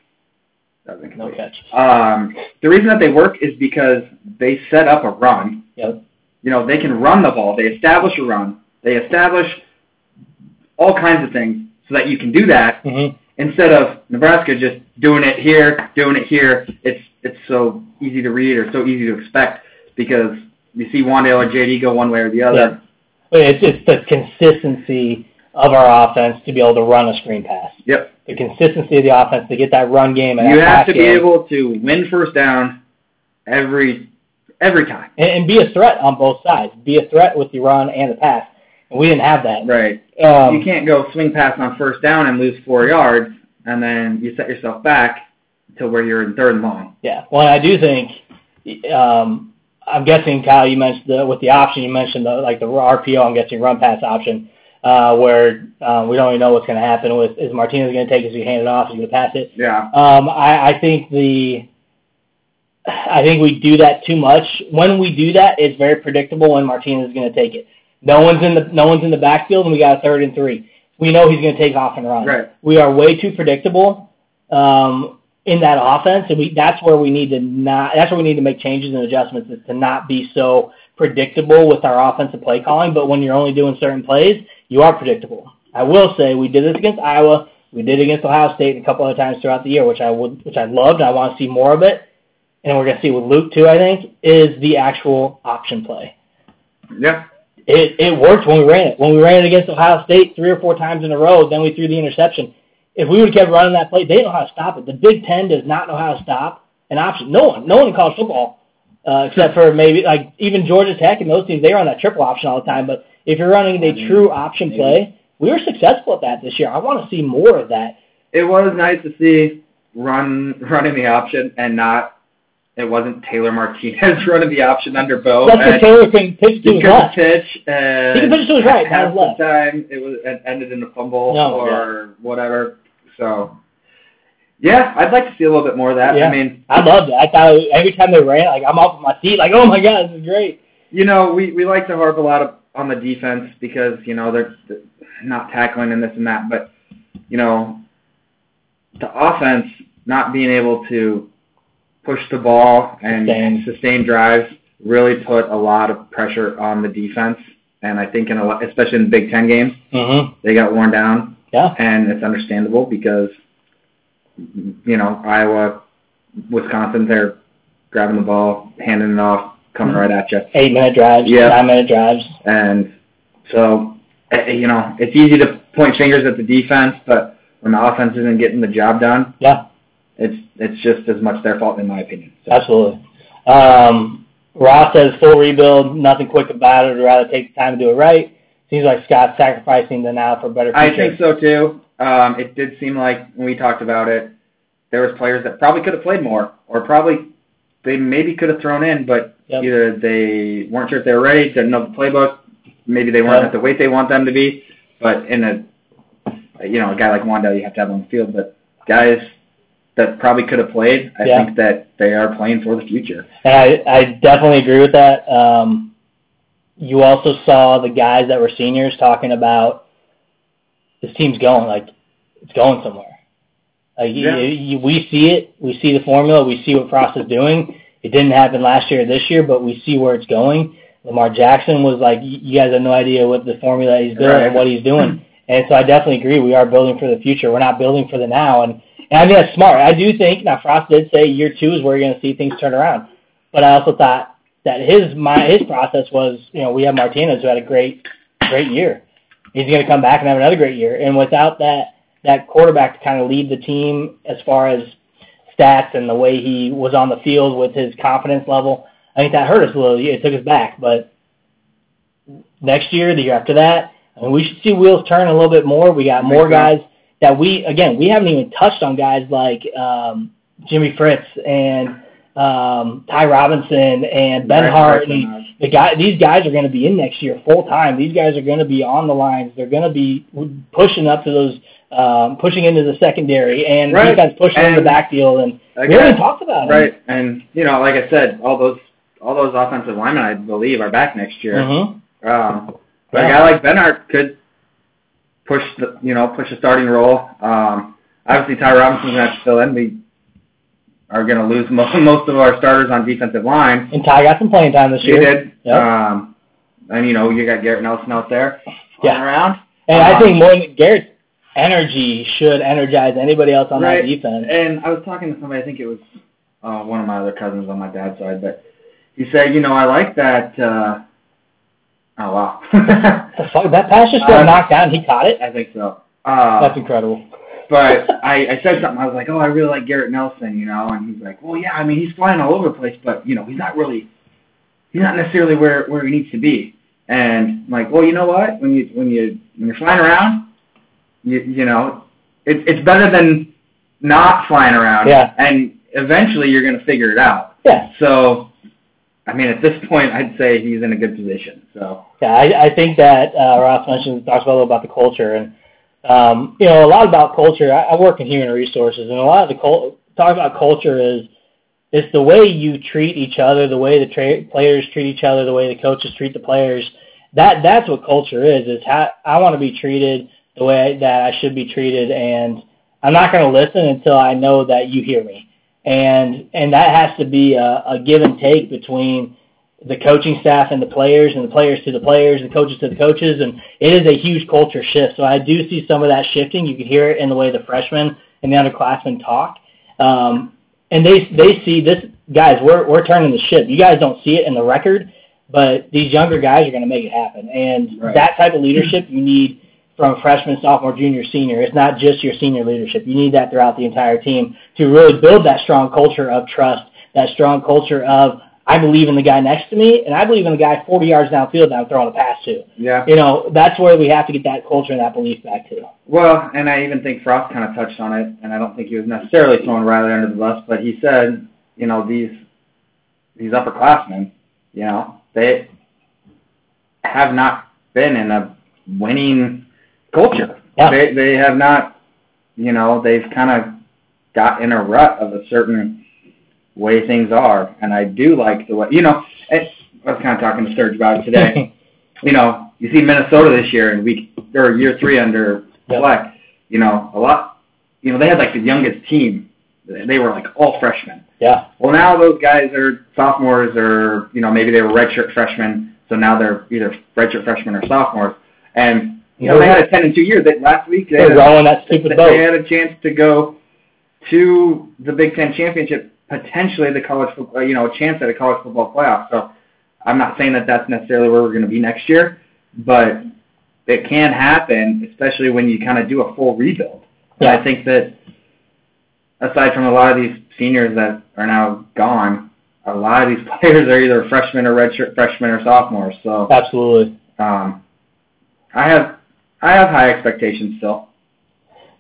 A: No catch.
B: Um, the reason that they work is because they set up a run.
A: Yep.
B: You know, they can run the ball. They establish a run. They establish all kinds of things so that you can do that
A: mm-hmm.
B: instead of Nebraska just doing it here, doing it here. It's it's so easy to read or so easy to expect because you see Wan'Dale or JD go one way or the other.
A: Yeah. It's it's the consistency of our offense to be able to run a screen pass.
B: Yep.
A: The consistency of the offense to get that run game. And
B: you have to
A: be
B: able to win first down every every time.
A: And, and be a threat on both sides. Be a threat with the run and the pass. And we didn't have that.
B: Right.
A: Um,
B: you can't go swing pass on first down and lose four yards, and then you set yourself back to where you're in third and long.
A: Yeah. Well, I do think. Um, I'm guessing Kyle, you mentioned the, with the option. You mentioned the, like the RPO. I'm guessing run pass option uh, where um, we don't even know what's going to happen with is Martinez going to take it, is he hand it off, is he going to pass it?
B: Yeah.
A: Um, I, I think the I think we do that too much. When we do that, it's very predictable when Martinez is going to take it. No one's in the no one's in the backfield, and we got a third and three. We know he's going to take off and run.
B: Right.
A: We are way too predictable um, in that offense, and we that's where we need to not. That's where we need to make changes and adjustments is to not be so predictable with our offensive play calling. But when you're only doing certain plays, you are predictable. I will say we did this against Iowa. We did it against Ohio State a couple other times throughout the year, which I would, which I loved. And I want to see more of it, and we're going to see with Luke too. I think is the actual option play.
B: Yeah.
A: It it worked when we ran it. When we ran it against Ohio State three or four times in a row, then we threw the interception. If we would have kept running that play, they know how to stop it. The Big Ten does not know how to stop an option. No one, no one in college football, uh, except for maybe like even Georgia Tech and those teams, they run that triple option all the time. But if you're running a true option play, we were successful at that this year. I want to see more of that.
B: It was nice to see run running the option and not it wasn't Taylor Martinez running the option under Bo.
A: That's because Taylor can pitch to his left.
B: pitch. And
A: he can pitch to his right, not his
B: the time it was it ended in a fumble
A: no,
B: or
A: yeah.
B: whatever. So yeah, I'd like to see a little bit more of that.
A: Yeah.
B: I mean,
A: I loved it. I thought every time they ran, like I'm off my seat, like oh my god, this is great.
B: You know, we we like to harp a lot of on the defense because you know they're, they're not tackling and this and that, but you know the offense not being able to push the ball and
A: sustain,
B: sustain drives really put a lot of pressure on the defense. And I think in a lot, especially in Big Ten games,
A: mm-hmm.
B: they got worn down.
A: Yeah,
B: and it's understandable because you know Iowa, Wisconsin, they're grabbing the ball, handing it off, coming right at you.
A: Eight minute drives,
B: yeah.
A: nine minute drives.
B: And so, eh, you know, it's easy to point fingers at the defense, but when the offense isn't getting the job done,
A: yeah,
B: it's it's just as much their fault in my opinion.
A: So. Absolutely. Um, Ross says full rebuild, nothing quick about it. I'd rather take the time to do it right. Seems like Scott's sacrificing the now for a better future.
B: I think so too. Um, it did seem like when we talked about it, there was players that probably could have played more, or probably they maybe could have thrown in, but
A: yep.
B: either they weren't sure if they were ready, didn't know the playbook, maybe they weren't
A: yep.
B: at the weight they want them to be. But in a you know a guy like Wan'Dale, you have to have on the field. But guys that probably could have played, I
A: yeah.
B: think that they are playing for the future.
A: And I I definitely agree with that. Um, you also saw the guys that were seniors talking about this team's going like it's going somewhere. Like
B: yeah.
A: you, you, we see it, we see the formula, we see what Frost is doing. It didn't happen last year or this year, but we see where it's going. Lamar Jackson was like, you guys have no idea what the formula he's building
B: right.
A: and what he's doing. And so I definitely agree. We are building for the future. We're not building for the now. And, and I think that's smart. I do think now Frost did say year two is where you're going to see things turn around. But I also thought that his my his process was, you know, we have Martinez who had a great great year. He's going to come back and have another great year. And without that that quarterback to kind of lead the team as far as stats and the way he was on the field with his confidence level, I think that hurt us a little. It took us back, but next year, the year after that, I mean, we should see wheels turn a little bit more. We got more guys that we again we haven't even touched on guys like um, Jimmy Fritz and um, Ty Robinson and Ben Hart and. The guy. These guys are going to be in next year full time. These guys are going to be on the lines. They're going to be pushing up to those, um, pushing into the secondary and
B: Right.
A: defense pushing into the backfield. And we haven't talked about it.
B: Right, and you know, like I said, all those all those offensive linemen, I believe, are back next year.
A: Mm-hmm.
B: Um, but
A: Yeah.
B: a guy like Benhart could push the you know push a starting role. Um, obviously, Ty Robinson's have to fill in. We are gonna lose most most of our starters on defensive line.
A: And Ty got some playing time this year.
B: He did.
A: Yep.
B: Um, and you know, you got Garrett Nelson out there
A: Yeah.
B: around.
A: And I
B: Um,
A: think more than Garrett's energy should energize anybody else on
B: Right.
A: that defense.
B: And I was talking to somebody, I think it was uh, one of my other cousins on my dad's side, but he said, you know, I like that. Uh, oh wow,
A: The fuck, that pass just got
B: Uh,
A: knocked down. He caught it.
B: I think so. Uh,
A: That's incredible.
B: But I, I said something. I was like, oh, I really like Garrett Nelson, you know, and he's like, well, yeah, I mean, he's flying all over the place, but you know, he's not really, he's not necessarily where where he needs to be. And I'm like, well, you know what? When you when you when you're flying around, you you know, it's it's better than not flying around.
A: Yeah.
B: And eventually, you're going to figure it out.
A: Yeah.
B: So, I mean, at this point, I'd say he's in a good position. So.
A: Yeah, I, I think that uh, Ross mentioned talks a little about the culture, and um, you know a lot about culture. I, I work in human resources, and a lot of the cul- talk about culture is it's the way you treat each other, the way the tra- players treat each other, the way the coaches treat the players. That that's what culture is. Is how I want to be treated the way that I should be treated, and I'm not going to listen until I know that you hear me. And and that has to be a, a give and take between the coaching staff and the players, and the players to the players, and the coaches to the coaches, and it is a huge culture shift. So I do see some of that shifting. You can hear it in the way the freshmen and the underclassmen talk, um, and they they see this guys. We're we're turning the ship. You guys don't see it in the record, but these younger guys are going to make it happen, and
B: Right.
A: that type of leadership you need from freshman, sophomore, junior, senior. It's not just your senior leadership. You need that throughout the entire team to really build that strong culture of trust, that strong culture of I believe in the guy next to me, and I believe in the guy 40 yards downfield that I'm throwing a pass to.
B: Yeah.
A: You know, that's where we have to get that culture and that belief back to.
B: Well, and I even think Frost kind of touched on it, and I don't think he was necessarily throwing Riley under the bus, but he said, you know, these these upperclassmen, you know, they have not been in a winning culture.
A: Yeah.
B: They they have not, you know, they've kind of got in a rut of a certain way things are, and I do like the way, you know, it, I was kind of talking to Sturge about it today. you know, you see Minnesota this year in week or year three under
A: Yep.
B: Fleck, you know, a lot, you know, they had like the youngest team. They were like all freshmen.
A: yeah.
B: Well, now those guys are sophomores, or you know, maybe they were redshirt freshmen, so now they're either redshirt freshmen or sophomores. And you know, they had a ten and two year. They, last week they
A: They're
B: had, a,
A: rowing that
B: they,
A: stupid
B: they
A: boat.
B: had a chance to go to the Big Ten championship, potentially the college, football, you know, a chance at a college football playoff. So I'm not saying that that's necessarily where we're going to be next year, but it can happen, especially when you kind of do a full rebuild. And
A: Yeah.
B: I think that aside from a lot of these seniors that are now gone, a lot of these players are either freshmen or redshirt freshmen or sophomores. So
A: Absolutely.
B: um, I have I have high expectations still.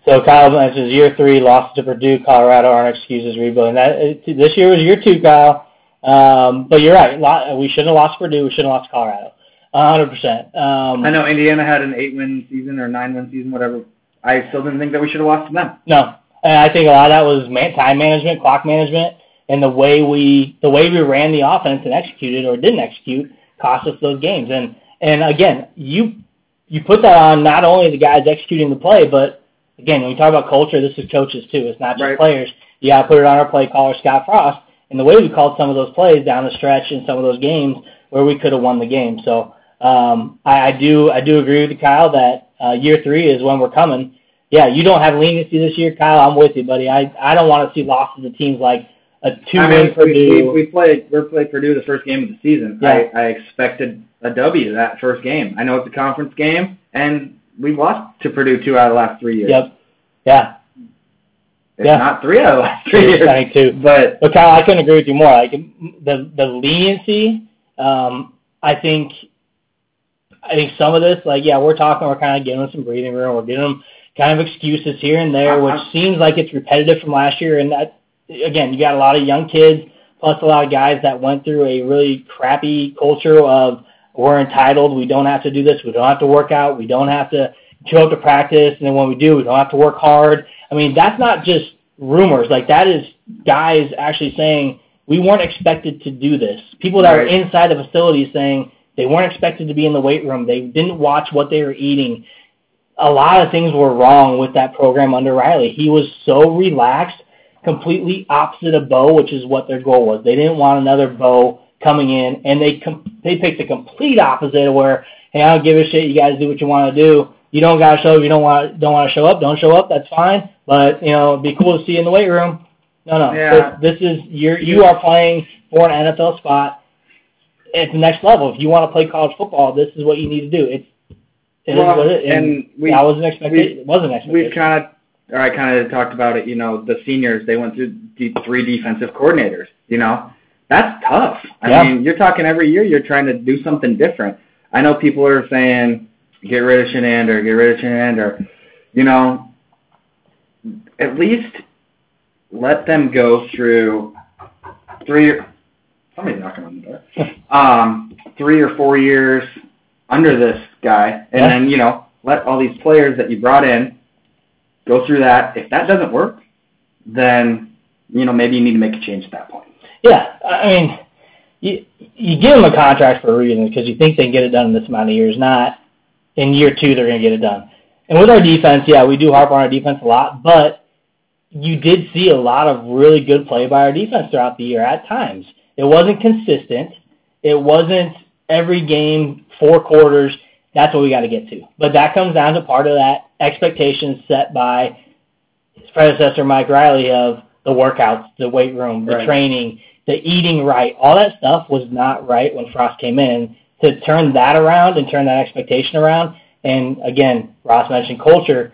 A: So Kyle mentions year three, lost to Purdue, Colorado aren't excuses rebuilding. That this year was year two, Kyle. Um, but you're right. We shouldn't have lost Purdue. We shouldn't have lost Colorado. A hundred percent. Um,
B: I know Indiana had an eight win season or nine win season, whatever. I still didn't think that we should have lost to them.
A: No, and I think a lot of that was man, time management, clock management, and the way we the way we ran the offense and executed or didn't execute cost us those games. And and again, you you put that on not only the guys executing the play, but again, when you talk about culture, this is coaches too. It's not just
B: Right.
A: players. You got to put it on our play caller Scott Frost. And the way we called some of those plays down the stretch in some of those games where we could have won the game. So um, I, I do I do agree with you, Kyle, that uh, year three is when we're coming yeah, you don't have leniency this year, Kyle. I'm with you, buddy. I I don't want to see losses to teams like a two
B: I mean,
A: Purdue.
B: we, we, we played we played Purdue the first game of the season.
A: Yeah.
B: I, I expected a W that first game. I know it's a conference game, and we lost to Purdue two out of the last three years.
A: Yep. Yeah. Yeah.
B: not three out of the last three years.
A: I think too.
B: But
A: But Kyle, I couldn't agree with you more. Like the the leniency, um, I think, I think some of this, like yeah, we're talking, we're kind of giving them some breathing room, we're giving them kind of excuses here and there,
B: Uh-huh.
A: which seems like it's repetitive from last year. And that, again, you got a lot of young kids, plus a lot of guys that went through a really crappy culture of we're entitled, we don't have to do this, we don't have to work out, we don't have to show up to practice, and then when we do, we don't have to work hard. I mean, that's not just rumors. Like that is guys actually saying we weren't expected to do this. People that
B: Right.
A: inside the facility saying they weren't expected to be in the weight room. They didn't watch what they were eating. A lot of things were wrong with that program under Riley. He was so relaxed, completely opposite of Bo, which is what their goal was. They didn't want another Bo coming in, and they com- they picked the complete opposite of where, hey, I don't give a shit. You guys do what you want to do. You don't gotta show up. You don't want don't want to show up. Don't show up. That's fine. But you know, it'd be cool to see you in the weight room. No, no.
B: Yeah.
A: This, this is you're you are playing for an NFL spot at the next level. If you want to play college football, this is what you need to do. It's it is
B: Well,
A: what it is.
B: and we-
A: that wasn't expectation.
B: we-
A: It was an expectation.
B: we've kind of, or I kind of talked about it. You know, the seniors they went through three defensive coordinators. You know, that's tough. I
A: Yeah.
B: mean, you're talking every year. You're trying to do something different. I know people are saying, get rid of Chinander, get rid of Chinander. You know, at least let them go through three. Somebody's knocking on the door. Um, three or four years under this guy, and
A: Yeah.
B: then you know let all these players that you brought in go through that. If that doesn't work, then you know maybe you need to make a change at that point.
A: Yeah, I mean, you you give them a contract for a reason because you think they can get it done in this amount of years. Not in year two they're going to get it done. And with our defense, yeah, we do harp on our defense a lot, but you did see a lot of really good play by our defense throughout the year at times. It wasn't consistent. It wasn't every game, four quarters. That's what we got to get to. But that comes down to part of that expectation set by his predecessor, Mike Riley, of the workouts, the weight room, the
B: Right.
A: training, the eating right. All that stuff was not right when Frost came in. To turn that around and turn that expectation around, and again, Ross mentioned culture.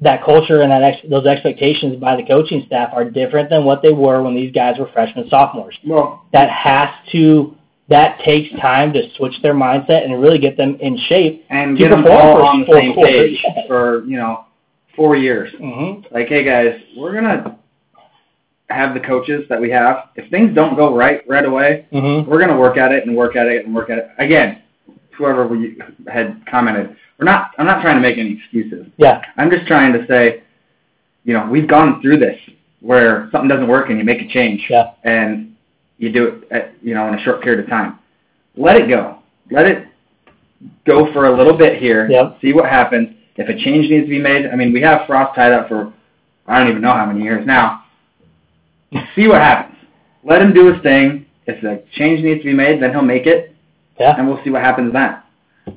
A: That culture and that ex- those expectations by the coaching staff are different than what they were when these guys were freshmen, sophomores.
B: Well,
A: That has to that takes time to switch their mindset and really get them in shape.
B: and get them all on the same
A: quarters.
B: page for you know four years.
A: Mm-hmm.
B: Like, hey guys, we're gonna have the coaches that we have. If things don't go right right away,
A: Mm-hmm.
B: we're gonna work at it and work at it and work at it again. Whoever we had commented, we're not. I'm not trying to make any excuses.
A: Yeah.
B: I'm just trying to say, you know, we've gone through this where something doesn't work and you make a change.
A: Yeah.
B: And you do it, at, you know, in a short period of time. Let it go. Let it go for a little bit here.
A: Yep.
B: See what happens. If a change needs to be made, I mean, we have Frost tied up for I don't even know how many years now. See what happens. Let him do his thing. If a change needs to be made, then he'll make it,
A: Yeah.
B: and we'll see what happens then.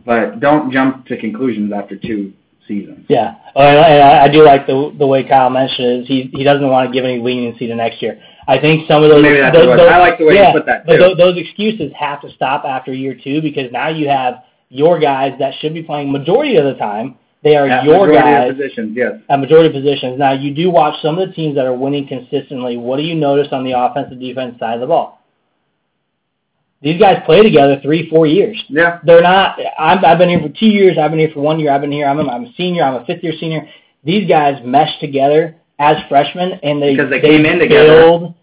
B: But don't jump to conclusions after two seasons.
A: Yeah, oh, and I, I do like the the way Kyle mentioned is he he doesn't want to give any leniency to next year. I think some of those
B: Maybe that's
A: those, those-
B: I like the way you put that,
A: But those, those excuses have to stop after year two because now you have your guys that should be playing majority of the time. They are
B: At
A: your
B: majority
A: guys
B: of positions, yes.
A: at majority of positions. Now you do watch some of the teams that are winning consistently. What do you notice on the offensive defense side of the ball? These guys play together three, four years
B: Yeah.
A: they're not. I'm, I've been here for two years. I've been here for one year. I've been here. I'm a, I'm a senior. I'm a fifth year senior. These guys mesh together as freshmen, and they
B: Because they came in together.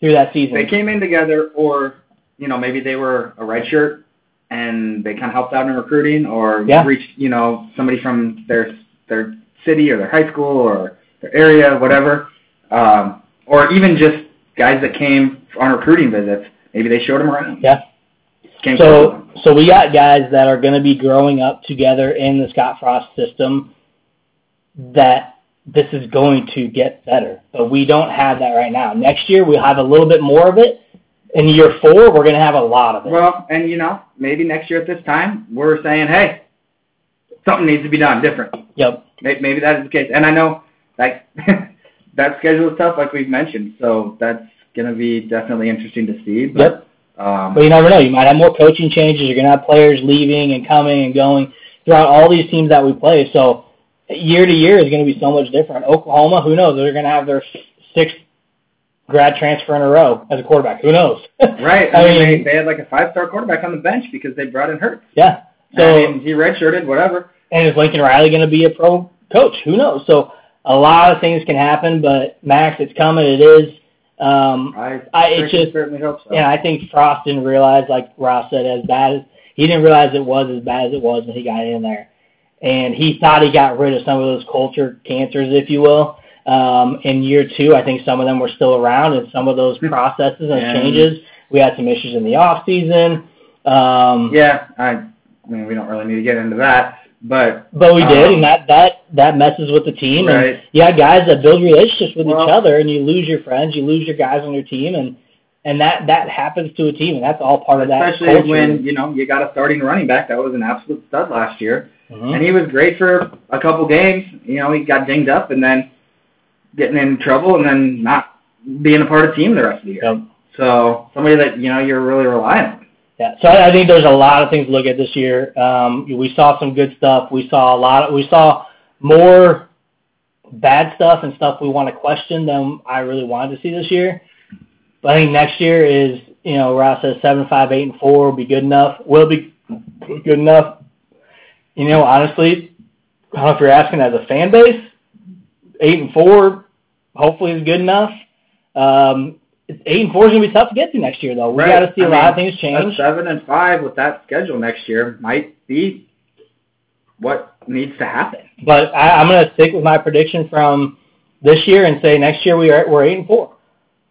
A: through that season.
B: They came in together, or you know, maybe they were a red shirt and they kind of helped out in recruiting, or
A: Yeah.
B: reached you know somebody from their their city or their high school or their area, whatever, um, or even just guys that came on recruiting visits. Maybe they showed them around.
A: Yeah.
B: Came
A: So so we got guys that are going to be growing up together in the Scott Frost system. That this is going to get better, but we don't have that right now. Next year we'll have a little bit more of it. In year four, we're going to have a lot of it.
B: Well, and you know, maybe next year at this time, we're saying, hey, something needs to be done different.
A: Yep.
B: May- Maybe that is the case. And I know like that schedule is tough, like we've mentioned. So that's going to be definitely interesting to see. But,
A: Yep.
B: Um,
A: But you never know. You might have more coaching changes. You're going to have players leaving and coming and going throughout all these teams that we play. So year to year is going to be so much different. Oklahoma, who knows? They're going to have their sixth grad transfer in a row as a quarterback. Who knows?
B: Right. I, I mean, mean, they, they had like a five-star quarterback on the bench because they brought in Hurts.
A: Yeah.
B: So I mean, he redshirted, whatever.
A: And is Lincoln Riley going to be a pro coach? Who knows? So a lot of things can happen, but Max, it's coming. It is. Um,
B: I, I
A: it's just
B: certainly hope so.
A: Yeah, I think Frost didn't realize, like Ross said, as bad as he didn't realize it was as bad as it was when he got in there, and he thought he got rid of some of those culture cancers, if you will. Um, in year two, I think some of them were still around, and some of those processes and changes. We had some issues in the off season. Um,
B: yeah, I, I mean, we don't really need to get into that, but
A: but we
B: um,
A: did, and that that that messes with the team.
B: Right.
A: And you have guys that build relationships with
B: Well-
A: each other, and you lose your friends, you lose your guys on your team, and and that that happens to a team, and that's all part of that
B: especially
A: culture.
B: when you know you got a starting running back that was an absolute stud last year,
A: Mhm.
B: and he was great for a couple games. You know, he got dinged up and then getting in trouble and then not being a part of the team the rest of the year.
A: Yep.
B: So somebody that you know you're really relying on.
A: Yeah, so I, I think there's a lot of things to look at this year. Um, we saw some good stuff. We saw a lot. Of, we saw more bad stuff and stuff we want to question than I really wanted to see this year. But I think next year is, you know, Ross says seven, five, eight, and four will be good enough. Will be good enough. You know, honestly, I don't know if you're asking as a fan base, eight and four hopefully is good enough. Um, eight and four is going to be tough to get to next year, though. We
B: Right.
A: got to see a
B: I
A: lot
B: mean,
A: of things change.
B: seven and five with that schedule next year might be what needs to happen.
A: But I, I'm going to stick with my prediction from this year and say next year we are we're eight and four.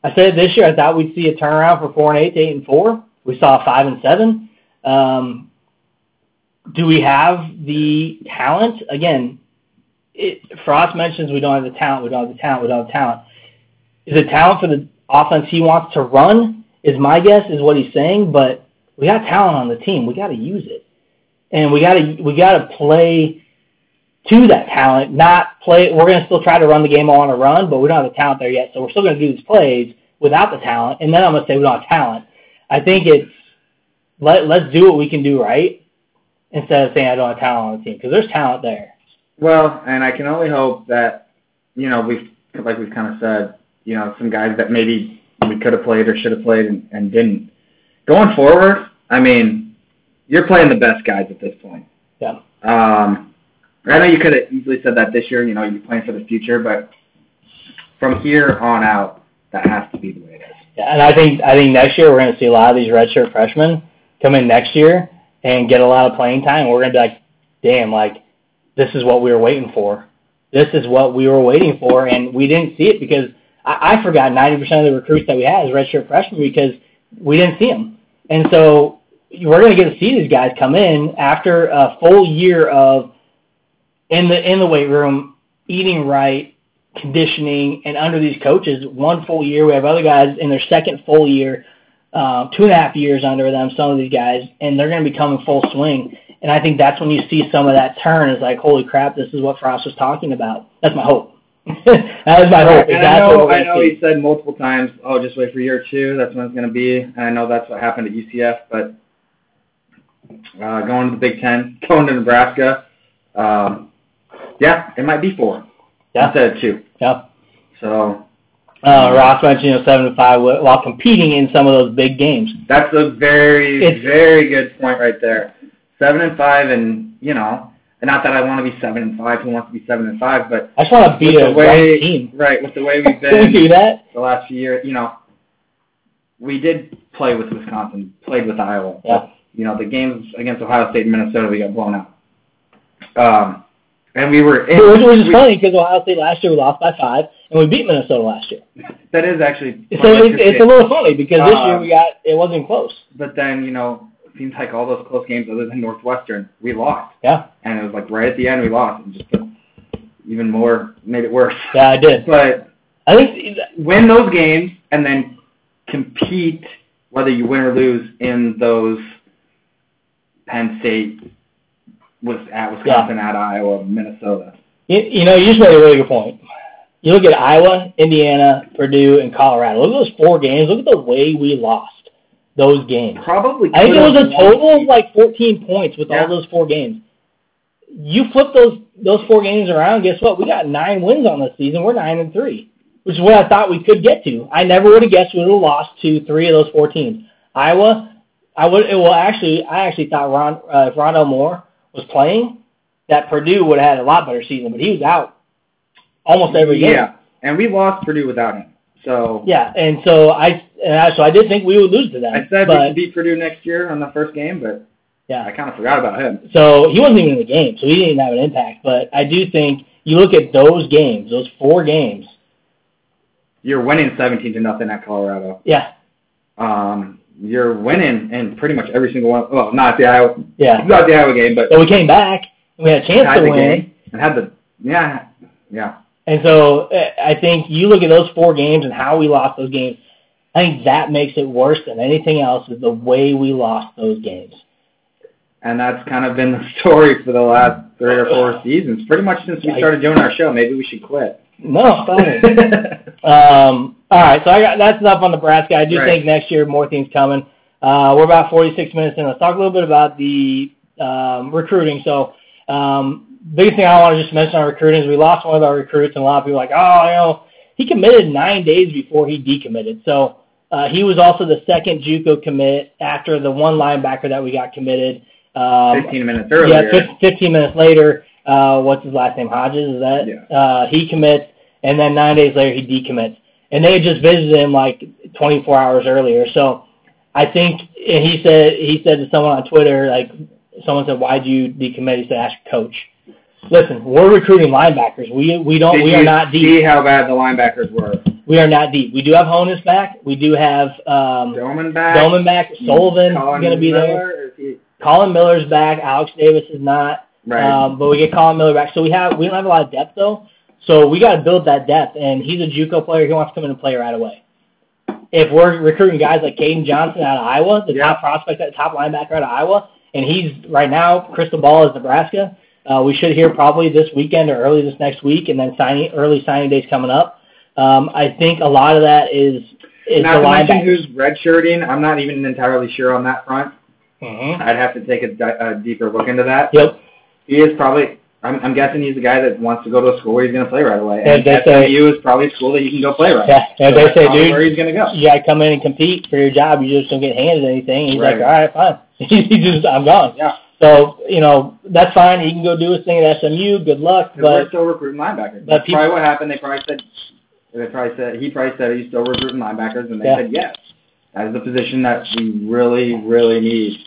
A: I said this year I thought we'd see a turnaround for four and eight to eight and four. We saw five and seven. Um, do we have the talent? Again, it, Frost mentions we don't have the talent. We don't have the talent. We don't have talent. Is it talent for the offense he wants to run? Is my guess is what he's saying. But we got talent on the team. We got to use it, and we got to we got to play to that talent, not play. We're going to still try to run the game on a run, but we don't have the talent there yet. So we're still going to do these plays without the talent. And then I'm going to say we don't have talent. I think it's let let's do what we can do right instead of saying I don't have talent on the team because there's talent there.
B: Well, and I can only hope that you know we've like we've kind of said, you know, some guys that maybe we could have played or should have played and, and didn't. Going forward, I mean, you're playing the best guys at this point.
A: Yeah.
B: Um, I know you could have easily said that this year. You know, you're playing for the future, but from here on out, that has to be the way it is.
A: Yeah, and I think I think next year we're going to see a lot of these redshirt freshmen come in next year and get a lot of playing time. We're going to be like, damn, like this is what we were waiting for. This is what we were waiting for, and we didn't see it because I, I forgot 90% of the recruits that we had as redshirt freshmen because we didn't see them. And so we're going to get to see these guys come in after a full year of in the in the weight room, eating right, conditioning, and under these coaches, one full year. We have other guys in their second full year, uh, two and a half years under them. Some of these guys, and they're going to be coming full swing. And I think that's when you see some of that turn. Is like, holy crap, this is what Frost was talking about. That's my hope. that is my hope.
B: And
A: That's
B: I know, I know
A: see.
B: he said multiple times, "Oh, just wait for year two. That's when it's going to be." And I know that's what happened at UCF, but uh, going to the Big Ten, going to Nebraska, um, yeah, it might be four
A: Yeah.
B: instead of two.
A: Yeah.
B: So
A: Uh, Ross mentioned you know seven to five wh- while competing in some of those big games.
B: that's a very,
A: It's-
B: very good point right there. Seven and five, and you know, not that I want to be seven and five. Who wants to be seven and five? But
A: I just want to beat
B: with
A: a
B: the way,
A: team.
B: right, with the way we've
A: Can we
B: been
A: do that?
B: the last few years, you know, we did play with Wisconsin, played with Iowa.
A: Yeah.
B: You know, the games against Ohio State and Minnesota, we got blown out. Um, and we were in.
A: Which, which is
B: we-
A: funny because Ohio State last year we lost by five, and we beat Minnesota last year.
B: That is actually.
A: So it's, it's a little funny because this year
B: Um,
A: we got it wasn't close.
B: But then you know, seems like all those close games, other than Northwestern, we lost.
A: Yeah,
B: And it was like right at the end we lost, and just even more made it worse.
A: yeah, I did.
B: But
A: I think
B: win those games and then compete whether you win or lose in those Penn State was at Wisconsin, at Iowa, Minnesota.
A: you, you know you just made a really good point. You look at Iowa, Indiana, Purdue, and Colorado. Look at those four games. Look at the way we lost those games.
B: Probably.
A: I think it was a total of like 14 points with
B: Yeah.
A: all those four games. you flip those those four games around. Guess what? We got nine wins on this season. We're nine and three, which is what I thought we could get to. I never would have guessed we would have lost to three of those four teams. Iowa, I would. Well, actually, I actually thought Ron, uh, if Rondale Moore was playing, that Purdue would have had a lot better season. But he was out almost every game.
B: Yeah, and we lost Purdue without him. So
A: Yeah, and so I, and I so I did think we would lose to them.
B: I said
A: but,
B: we could beat Purdue next year on the first game, but
A: yeah.
B: I kind of forgot about him.
A: So he wasn't even in the game, so he didn't have an impact. But I do think you look at those games, those four games.
B: You're winning 17 to nothing at Colorado.
A: Yeah,
B: Um, you're winning in pretty much every single one. Well, not the Iowa,
A: yeah.
B: not the Iowa game, but
A: So we came back and we had a chance to
B: the
A: win.
B: game and had the yeah, yeah.
A: And so uh, I think you look at those four games and how we lost those games. I think that makes it worse than anything else is the way we lost those games.
B: And that's kind of been the story for the last three or four seasons, pretty much since we started doing our show. Maybe we should quit.
A: No. Um, all right, so I got that's enough on Nebraska. I do
B: Right.
A: think next year more things coming. Uh, we're about 46 minutes in. Let's talk a little bit about the um, recruiting. So, um, biggest thing I want to just mention on recruiting is we lost one of our recruits, and a lot of people are like, oh, you know, he committed nine days before he decommitted. So uh, he was also the second JUCO commit after the one linebacker that we got committed. Um,
B: 15 minutes earlier.
A: yeah, 15 minutes later, uh, what's his last name? Hodges, is that?
B: Yeah.
A: Uh, he commits, and then nine days later he decommits. And they had just visited him like 24 hours earlier. So I think and he said he said to someone on Twitter, like someone said, "Why'd you decommit?" He said, "Ask your coach." Listen, we're recruiting linebackers. We we don't
B: Did
A: we
B: you
A: are not deep.
B: see how bad the linebackers were?
A: We are not deep. We do have Honas back. We do have um,
B: Domann back.
A: Domann back. Sullivan's
B: Colin
A: going to be there.
B: Miller, is he-
A: Colin Miller's back. Alex Davis is not.
B: Right.
A: Um, but we get Colin Miller back. So we have we don't have a lot of depth though. So we got to build that depth. And he's a JUCO player. He wants to come in and play right away. If we're recruiting guys like Caden Johnson out of Iowa, the
B: Yeah.
A: top prospect, that top linebacker out of Iowa, and he's right now crystal ball is Nebraska. Uh, we should hear probably this weekend or early this next week, and then signing early signing days coming up. Um, I think a lot of that is is
B: Not
A: the
B: to mention who's redshirting. I'm not even entirely sure on that front.
A: Mhm.
B: I'd have to take a, di- a deeper look into that.
A: Yep.
B: He is probably. I'm, I'm guessing he's the guy that wants to go to a school where he's going to play right away.
A: Yeah,
B: And
A: they say-
B: SMU is probably a school that you can go play right.
A: Yeah, yeah,
B: So
A: they say, dude,
B: where he's going to go.
A: you gotta come in and compete for your job. You just don't get handed anything. And he's
B: Right.
A: like, all right, fine. he just, I'm gone.
B: Yeah.
A: So you know that's fine. He can go do his thing at SMU. Good luck.
B: 'Cause we're
A: But
B: still recruiting linebackers.
A: but
B: That's
A: people-
B: probably what happened. They probably said. They probably said he probably said he's still recruiting linebackers, and they
A: Yeah.
B: said yes. That is the position that we really, really need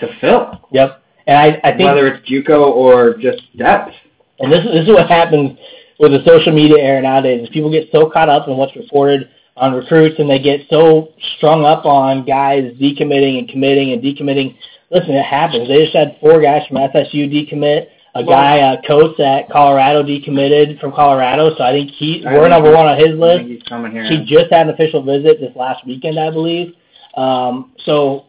B: to fill,
A: yep. And I, I think,
B: whether it's JUCO or just depth.
A: and this is this is what happens with the social media era nowadays. Is people get so caught up in what's reported on recruits, and they get so strung up on guys decommitting and committing and decommitting. Listen, it happens. They just had four guys from FSU decommit. A
B: Well-
A: guy, uh, Coates at Colorado, decommitted from Colorado. So I think he
B: I
A: we're
B: think
A: number one on his list.
B: he's coming here.
A: He just had an official visit this last weekend, I believe. Um, so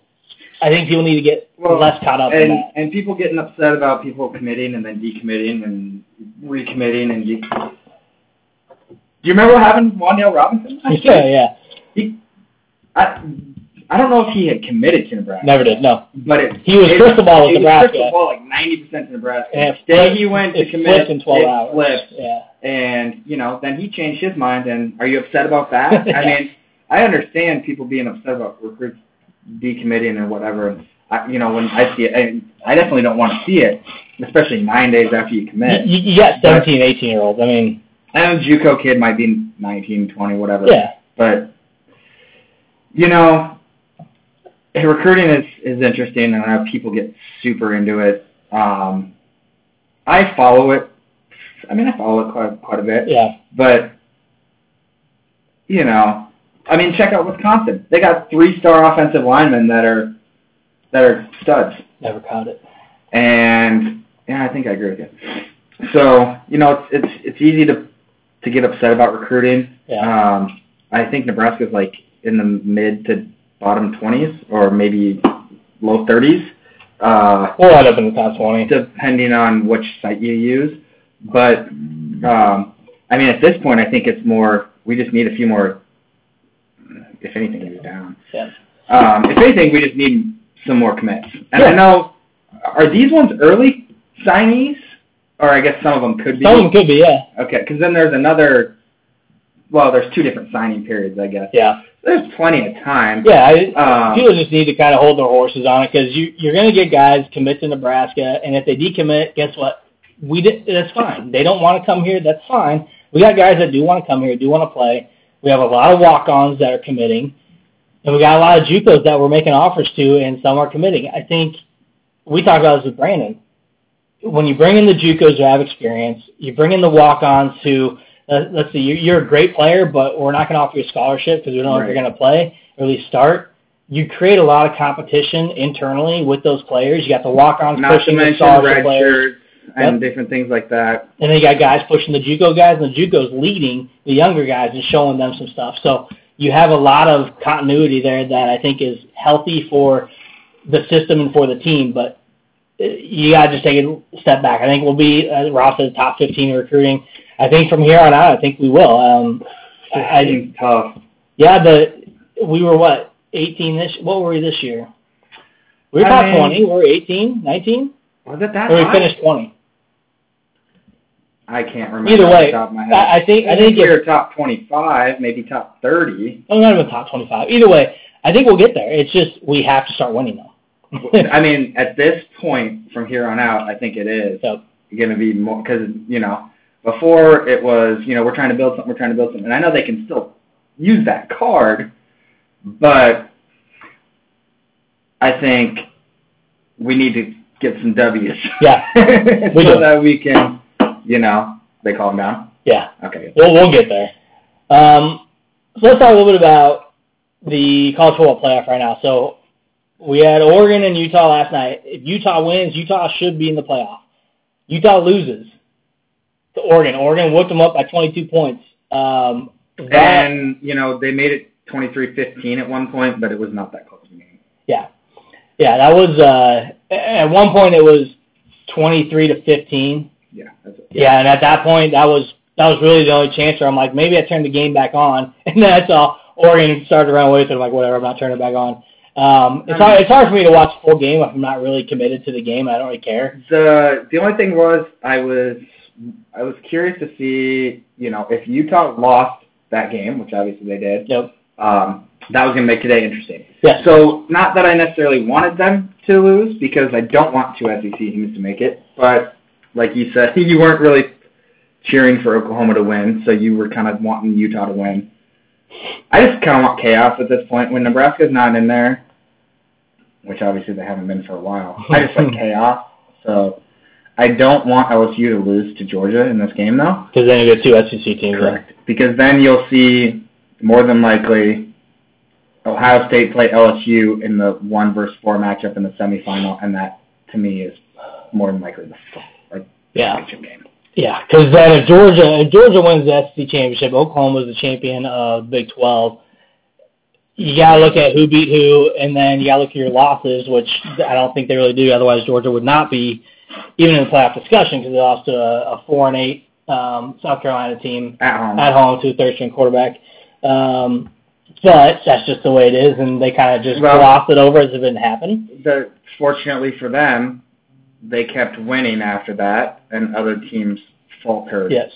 A: I think people need to get
B: Well,
A: less caught up in
B: and
A: that.
B: and people getting upset about people committing and then decommitting and recommitting and de- do you remember what happened to Wan'Dale Robinson?
A: Yeah, yeah.
B: He, I, I don't know if he had committed to Nebraska,
A: Never did. No.
B: but it,
A: He was
B: it,
A: crystal ball with
B: it was
A: Nebraska.
B: like ninety percent to Nebraska.
A: And it
B: Day he went to
A: it
B: commit,
A: flipped in 12
B: it
A: hours.
B: flipped,
A: Yeah.
B: and you know then he changed his mind. And are you upset about that? I mean, I understand people being upset about recruits decommitting or whatever. I, you know, when I see it, and I definitely don't want to see it, especially nine days after you commit.
A: you you got 17, 18 year olds. I mean,
B: I know JUCO kid might be nineteen, twenty, whatever.
A: yeah.
B: But you know, recruiting is is interesting, and I know people get super into it. Um, I follow it. I mean, I follow it quite quite a bit.
A: Yeah.
B: But you know, I mean, check out Wisconsin. They got three star offensive linemen that are that are studs.
A: Never caught it.
B: And yeah, I think I agree with you. So you know, it's it's it's easy to to get upset about recruiting.
A: Yeah.
B: Um, I think Nebraska's like in the mid to bottom twenties, or maybe low thirties, uh,
A: We'll end up in the top 20.
B: depending on which site you use. But um, I mean, at this point, I think it's more. We just need a few more. If anything, you're down.
A: Yeah.
B: Um, if anything, we just need some more commits. And I know, are these ones early signees, or I guess some of them could be.
A: Some of them could be, yeah.
B: Okay, because then there's another. Well, there's two different signing periods, I guess.
A: Yeah.
B: There's plenty of time.
A: Yeah, I,
B: Um,
A: people just need to kind of hold their horses on it because you, you're going to get guys commit to Nebraska, and if they decommit, guess what? We did, that's fine. They don't want to come here. That's fine. We got guys that do want to come here, do want to play. We have a lot of walk-ons that are committing, and we got a lot of JUCOs that we're making offers to, and some are committing. I think we talked about this with Brandon. When you bring in the JUCOs who have experience, you bring in the walk-ons who, let's see, you're, you're a great player, but we're not going to offer you a scholarship because we don't know if you're going to play or at least start. You create a lot of competition internally with those players. You got the walk-ons
B: Not to
A: pushing the
B: mention
A: scholarship
B: red
A: players.
B: shirts and different things like that.
A: And then you got guys pushing the JUCO guys, and the JUCOs leading the younger guys and showing them some stuff. So you have a lot of continuity there that I think is healthy for the system and for the team. But you got to just take a step back. I think we'll be uh, Ross top 15 recruiting. I think from here on out, I think we will. Um, I, I,
B: tough.
A: yeah, but we were what 18 this. What were we this year? We were
B: I
A: top
B: mean-
A: 20. We were 18, 19,
B: Was it that
A: or we
B: high?
A: finished 20.
B: I can't remember.
A: Either
B: off the
A: way,
B: top of my head.
A: I, I think I think
B: we were top 25, maybe top 30.
A: Oh, not even top 25. Either way, I think we'll get there. It's just we have to start winning though.
B: I mean, at this point, from here on out, I think it is
A: So,
B: going to be more because you know before it was you know we're trying to build something, we're trying to build something, and I know they can still use that card, but I think we need to get some W's.
A: Yeah,
B: so
A: do.
B: that we can, you know, they calm down.
A: yeah,
B: Okay.
A: we'll we'll get there. Um, so let's talk a little bit about the college football playoff right now. So we had Oregon and Utah last night. If Utah wins, Utah should be in the playoff. Utah loses to Oregon. Oregon whooped them up by 22 points. Um, that,
B: And you know they made it 23-15 at one point, but it was not that close a game.
A: yeah, yeah, that was uh, at one point it was 23 to 15.
B: Yeah. That's it.
A: Yeah, and at that point, that was that was really the only chance where I'm like, maybe I turn the game back on, and then I saw Oregon started to run away with it. I'm like, whatever, I'm not turning it back on. Um, it's hard. It's hard for me to watch full game if I'm not really committed to the game. I don't really care.
B: The the only thing was I was I was curious to see you know if Utah lost that game, which obviously they did.
A: Yep.
B: Um, that was going to make today interesting.
A: Yes.
B: So not that I necessarily wanted them to lose because I don't want two SEC teams to make it, but like you said, you weren't really cheering for Oklahoma to win, so you were kind of wanting Utah to win. I just kind of want chaos at this point. When Nebraska's not in there, which obviously they haven't been for a while, I just like chaos. So I don't want LSU to lose to Georgia in this game, though.
A: Because then you get two SEC teams.
B: Correct. Because then you'll see more than likely Ohio State play LSU in the one versus four matchup in the semifinal, and that to me is more than likely the like
A: Yeah.
B: championship game.
A: Yeah, because then if Georgia if Georgia wins the SEC championship, Oklahoma Oklahoma's the champion of Big 12. You gotta look at who beat who, and then you gotta look at your losses, which I don't think they really do. Otherwise, Georgia would not be even in the playoff discussion because they lost to a, a four and eight um, South Carolina team
B: At home.
A: at home to a third string quarterback. Um, but that's just the way it is, and they kind of just
B: Well-
A: glossed it over as if it didn't happen.
B: the fortunately for them, they kept winning after that, and other teams faltered.
A: Yes.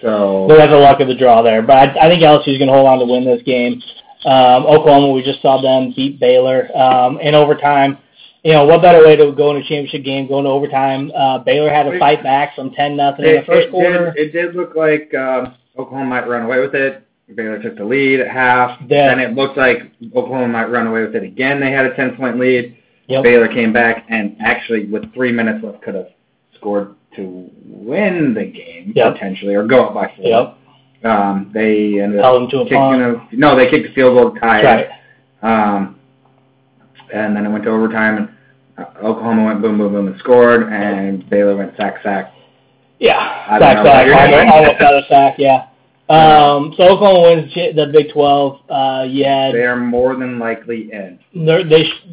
B: So
A: They had the luck of the draw there, but I, I think LSU's going to hold on to win this game. Um, Oklahoma, we just saw them beat Baylor um, in overtime. You know, what better way to go in a championship game, going to overtime? Uh, Baylor had to fight back from ten nothing in the first
B: it
A: quarter.
B: Did, it did look like um, Oklahoma might run away with it. Baylor took the lead at half.
A: Yeah.
B: Then it looked like Oklahoma might run away with it again. They had a 10 point lead.
A: Yep.
B: Baylor came back and actually, with three minutes left, could have scored to win the game
A: Yep.
B: potentially, or go up by four.
A: Yep.
B: Um, they ended
A: Held
B: up
A: them to a
B: kicking
A: punt.
B: a no, they kicked a field goal to tie
A: That's
B: it.
A: right.
B: Um, and then it went to overtime, and uh, Oklahoma went boom, boom, boom, and scored, and Baylor went sack, sack.
A: Yeah. Sack, sack, almost, another sack. Yeah. Um, so Oklahoma wins the the Big Twelve. Uh, you had
B: They are more than likely in.
A: they're, they sh-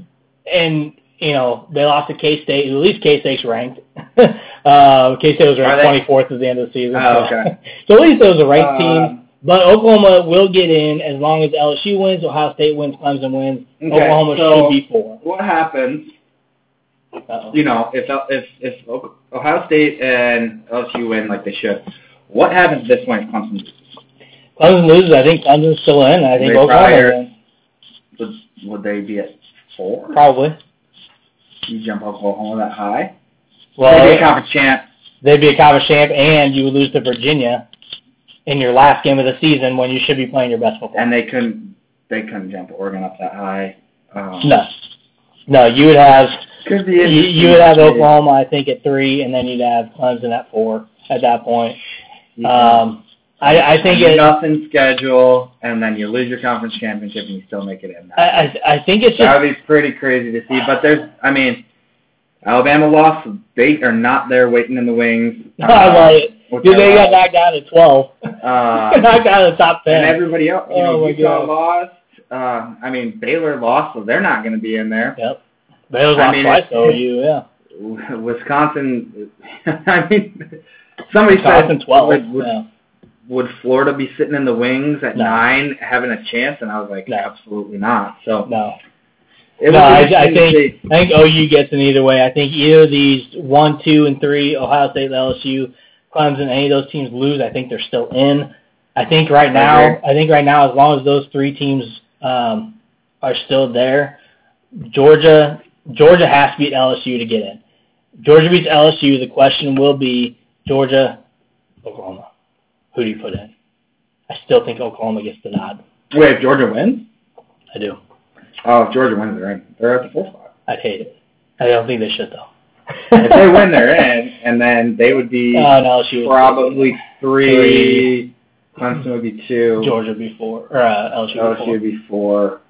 A: and you know they lost to K State. At least K State's ranked. uh, K State was ranked twenty fourth at the end of the season.
B: Oh, okay.
A: so at least it was a ranked
B: Uh,
A: team. But Oklahoma will get in as long as LSU wins, Ohio State wins, Clemson wins.
B: Okay,
A: Oklahoma
B: so-
A: should be four.
B: What happens
A: Uh-oh.
B: you know, if if if Ohio State and LSU win like they should, what happens this point if Clemson loses?
A: Clemson loses. I think Clemson's still in. I think
B: They
A: Oklahoma
B: Would would they be at four?
A: Probably.
B: You jump Oklahoma that high?
A: Well,
B: They'd be a conference champ.
A: they'd be a conference champ, and you would lose to Virginia in your last game of the season when you should be playing your best football.
B: and they couldn't they couldn't jump Oregon up that high. Um,
A: No, no, you would have
B: could be
A: you, you would have. Oklahoma, I think, at three, and then you'd have Clemson at four at that point.
B: Yeah.
A: Um, I, I think it.
B: nothing schedule, and then you lose your conference championship and you still make it in.
A: I, I I think it's
B: that would be pretty crazy to see. But there's, I mean, Alabama lost. They are not there waiting in the wings.
A: I like it. Dude, they got knocked out at twelve.
B: Uh,
A: knocked out of the top ten.
B: and everybody else, you know,
A: Oh, my
B: Utah
A: God.
B: lost. Uh, I mean, Baylor lost, so they're not going to be in there.
A: Yep. Baylor's
B: I
A: lost
B: mean,
A: twice
B: it's-
A: You yeah.
B: Wisconsin. I mean, somebody
A: Wisconsin
B: said
A: twelve.
B: would, would,
A: yeah.
B: Would Florida be sitting in the wings at
A: No.
B: nine, having a chance? And I was like,
A: No.
B: absolutely not. So
A: No.
B: it
A: no, I, I think I think OU gets in either way. I think either of these one, two, and three, Ohio State, LSU, Clemson, any of those teams lose, I think they're still in. I think right now. I think right now, as long as those three teams um, are still there, Georgia, Georgia has to beat LSU to get in. Georgia beats LSU. The question will be Georgia, Oklahoma. Who do you put in? I still think Oklahoma gets the nod.
B: Wait, if Georgia wins?
A: I do.
B: Oh, if Georgia wins, they're in. They're at the fourth spot.
A: I'd hate it. I don't think they should though.
B: if they win, they're in, and then they would be
A: Oh, no, she
B: probably three. Clemson would be two.
A: Georgia before or uh, LSU
B: LSU would be four.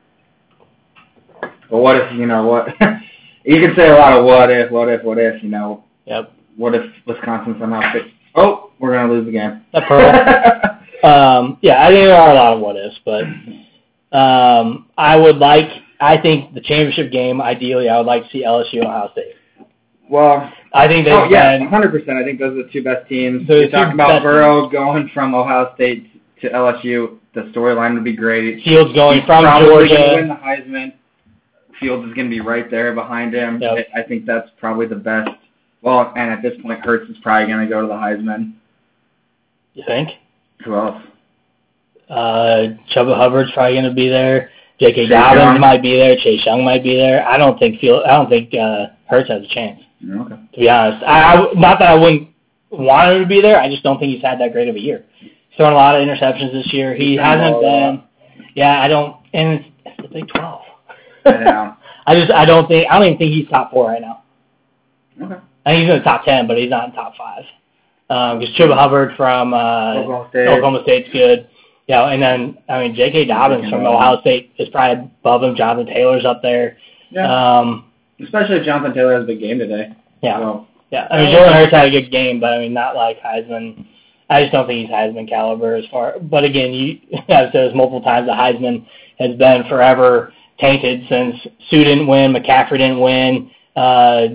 B: But what if you know what? you can say a lot of what if, what if, what if. You know,
A: Yep.
B: what if Wisconsin somehow fits? Oh, we're gonna lose the game.
A: That pearl. um, yeah, I think there are a lot of what ifs, but um, I would like. I think the championship game. Ideally, I would like to see LSU Ohio State.
B: well,
A: I think they've
B: oh yeah, 100. percent I think those are the two best teams.
A: They're
B: You talk about Burrow going from Ohio State to LSU. The storyline would be great.
A: Fields going
B: He's
A: from
B: probably gonna win
A: Georgia.
B: the Heisman. Fields is going to be right there behind him.
A: Yep.
B: I I think that's probably the best. Well, and at this point, Hurts is probably going to go to the Heisman.
A: You think?
B: Who else?
A: Uh, Chuba Hubbard's probably going to be there. J.K.
B: Chase
A: Dobbins
B: Young.
A: might be there. Chase Young might be there. I don't think Field. I don't think uh, Hurts has a chance.
B: Okay.
A: to be honest. I, I not that I wouldn't want him to be there. I just don't think he's had that great of a year. He's thrown a lot of interceptions this year. He
B: He's
A: hasn't been. Yeah, I don't. And it's, it's the Big Twelve.
B: I.
A: I just I don't think I don't even think he's top four right now.
B: Okay.
A: I think he's in the top ten, but he's not in top five. Because Chuba Hubbard from uh,
B: Oklahoma State.
A: Oklahoma State's good. Yeah, and then I mean J.K. Dobbins
B: J.K.
A: from Ohio State is probably above him. Jonathan Taylor's up there.
B: Yeah.
A: Um,
B: Especially if Jonathan Taylor has a big game today.
A: yeah.
B: So,
A: Yeah, I mean Jalen Hurts had a good game, but I mean not like Heisman. I just don't think he's Heisman caliber as far. But again, you I've said this multiple times. The Heisman has been forever tainted since Suh didn't win, McCaffrey didn't win. Uh,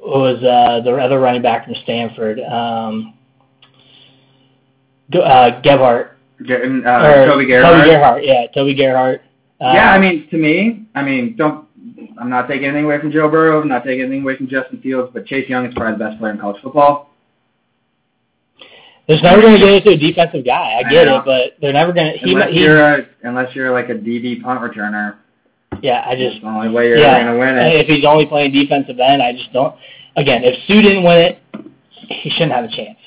A: who was uh, the other running back from Stanford? Um, uh, Gebhardt or
B: uh, Toby Gerhart.
A: Toby Gerhart, yeah, Toby Gerhart. Uh,
B: yeah, I mean, to me, I mean, don't. I'm not taking anything away from Joe Burrow. I'm not taking anything away from Justin Fields, but Chase Young is probably the best player in college football.
A: there's never going to get into a defensive guy. I
B: I
A: get
B: know.
A: it, but they're never going to. He,
B: Unless
A: he,
B: you're a, unless you're like a DB punt returner,
A: yeah, I just
B: the only way you're
A: yeah.
B: going to win it.
A: If he's only playing defensive end, I just don't. Again, if Suh didn't win it, he shouldn't have a chance.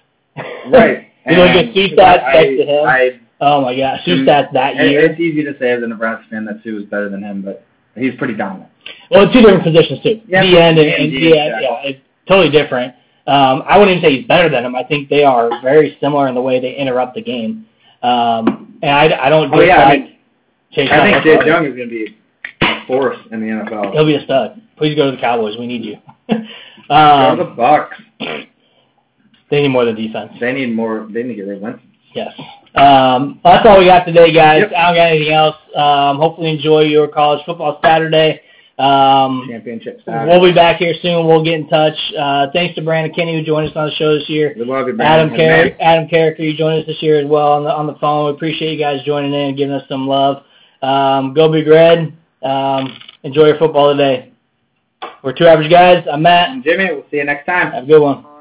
B: Right.
A: You look at Suh stats next to him.
B: I,
A: oh my gosh,
B: Suh
A: stats that
B: it-
A: year.
B: it's easy to say as a Nebraska fan that Suh is better than him, but he's pretty dominant.
A: Well, two different positions too.
B: Yeah,
A: the end and, and
B: D,
A: end, yeah, it's totally different. Um, I wouldn't even say he's better than him. I think they are very similar in the way they interrupt the game. Um, and I, I don't
B: Oh, yeah, I
A: dislike Chase
B: I think Chase. Young is going to be a force in the NFL.
A: He'll be a stud. Please go to the Cowboys. We need you.
B: Go to
A: um,
B: the Bucks.
A: They need more than defense.
B: They need more. They need to get Winston.
A: Yes. Um, that's all we got today, guys.
B: Yep.
A: I don't got anything else. Um, hopefully enjoy your college football Saturday. Um,
B: Championship
A: we'll be back here soon. We'll get in touch. Uh, thanks to Brandon Kinney who joined us on the show this year.
B: We love you,
A: Adam
B: Brandon.
A: Carriker, Adam Carriker, you joined us this year as well on the on the phone. We appreciate you guys joining in and giving us some love. Um, go Big Red. Um, enjoy your football today. We're Two Average Guys. I'm Matt.
B: And Jimmy, we'll see you next time.
A: Have a good one.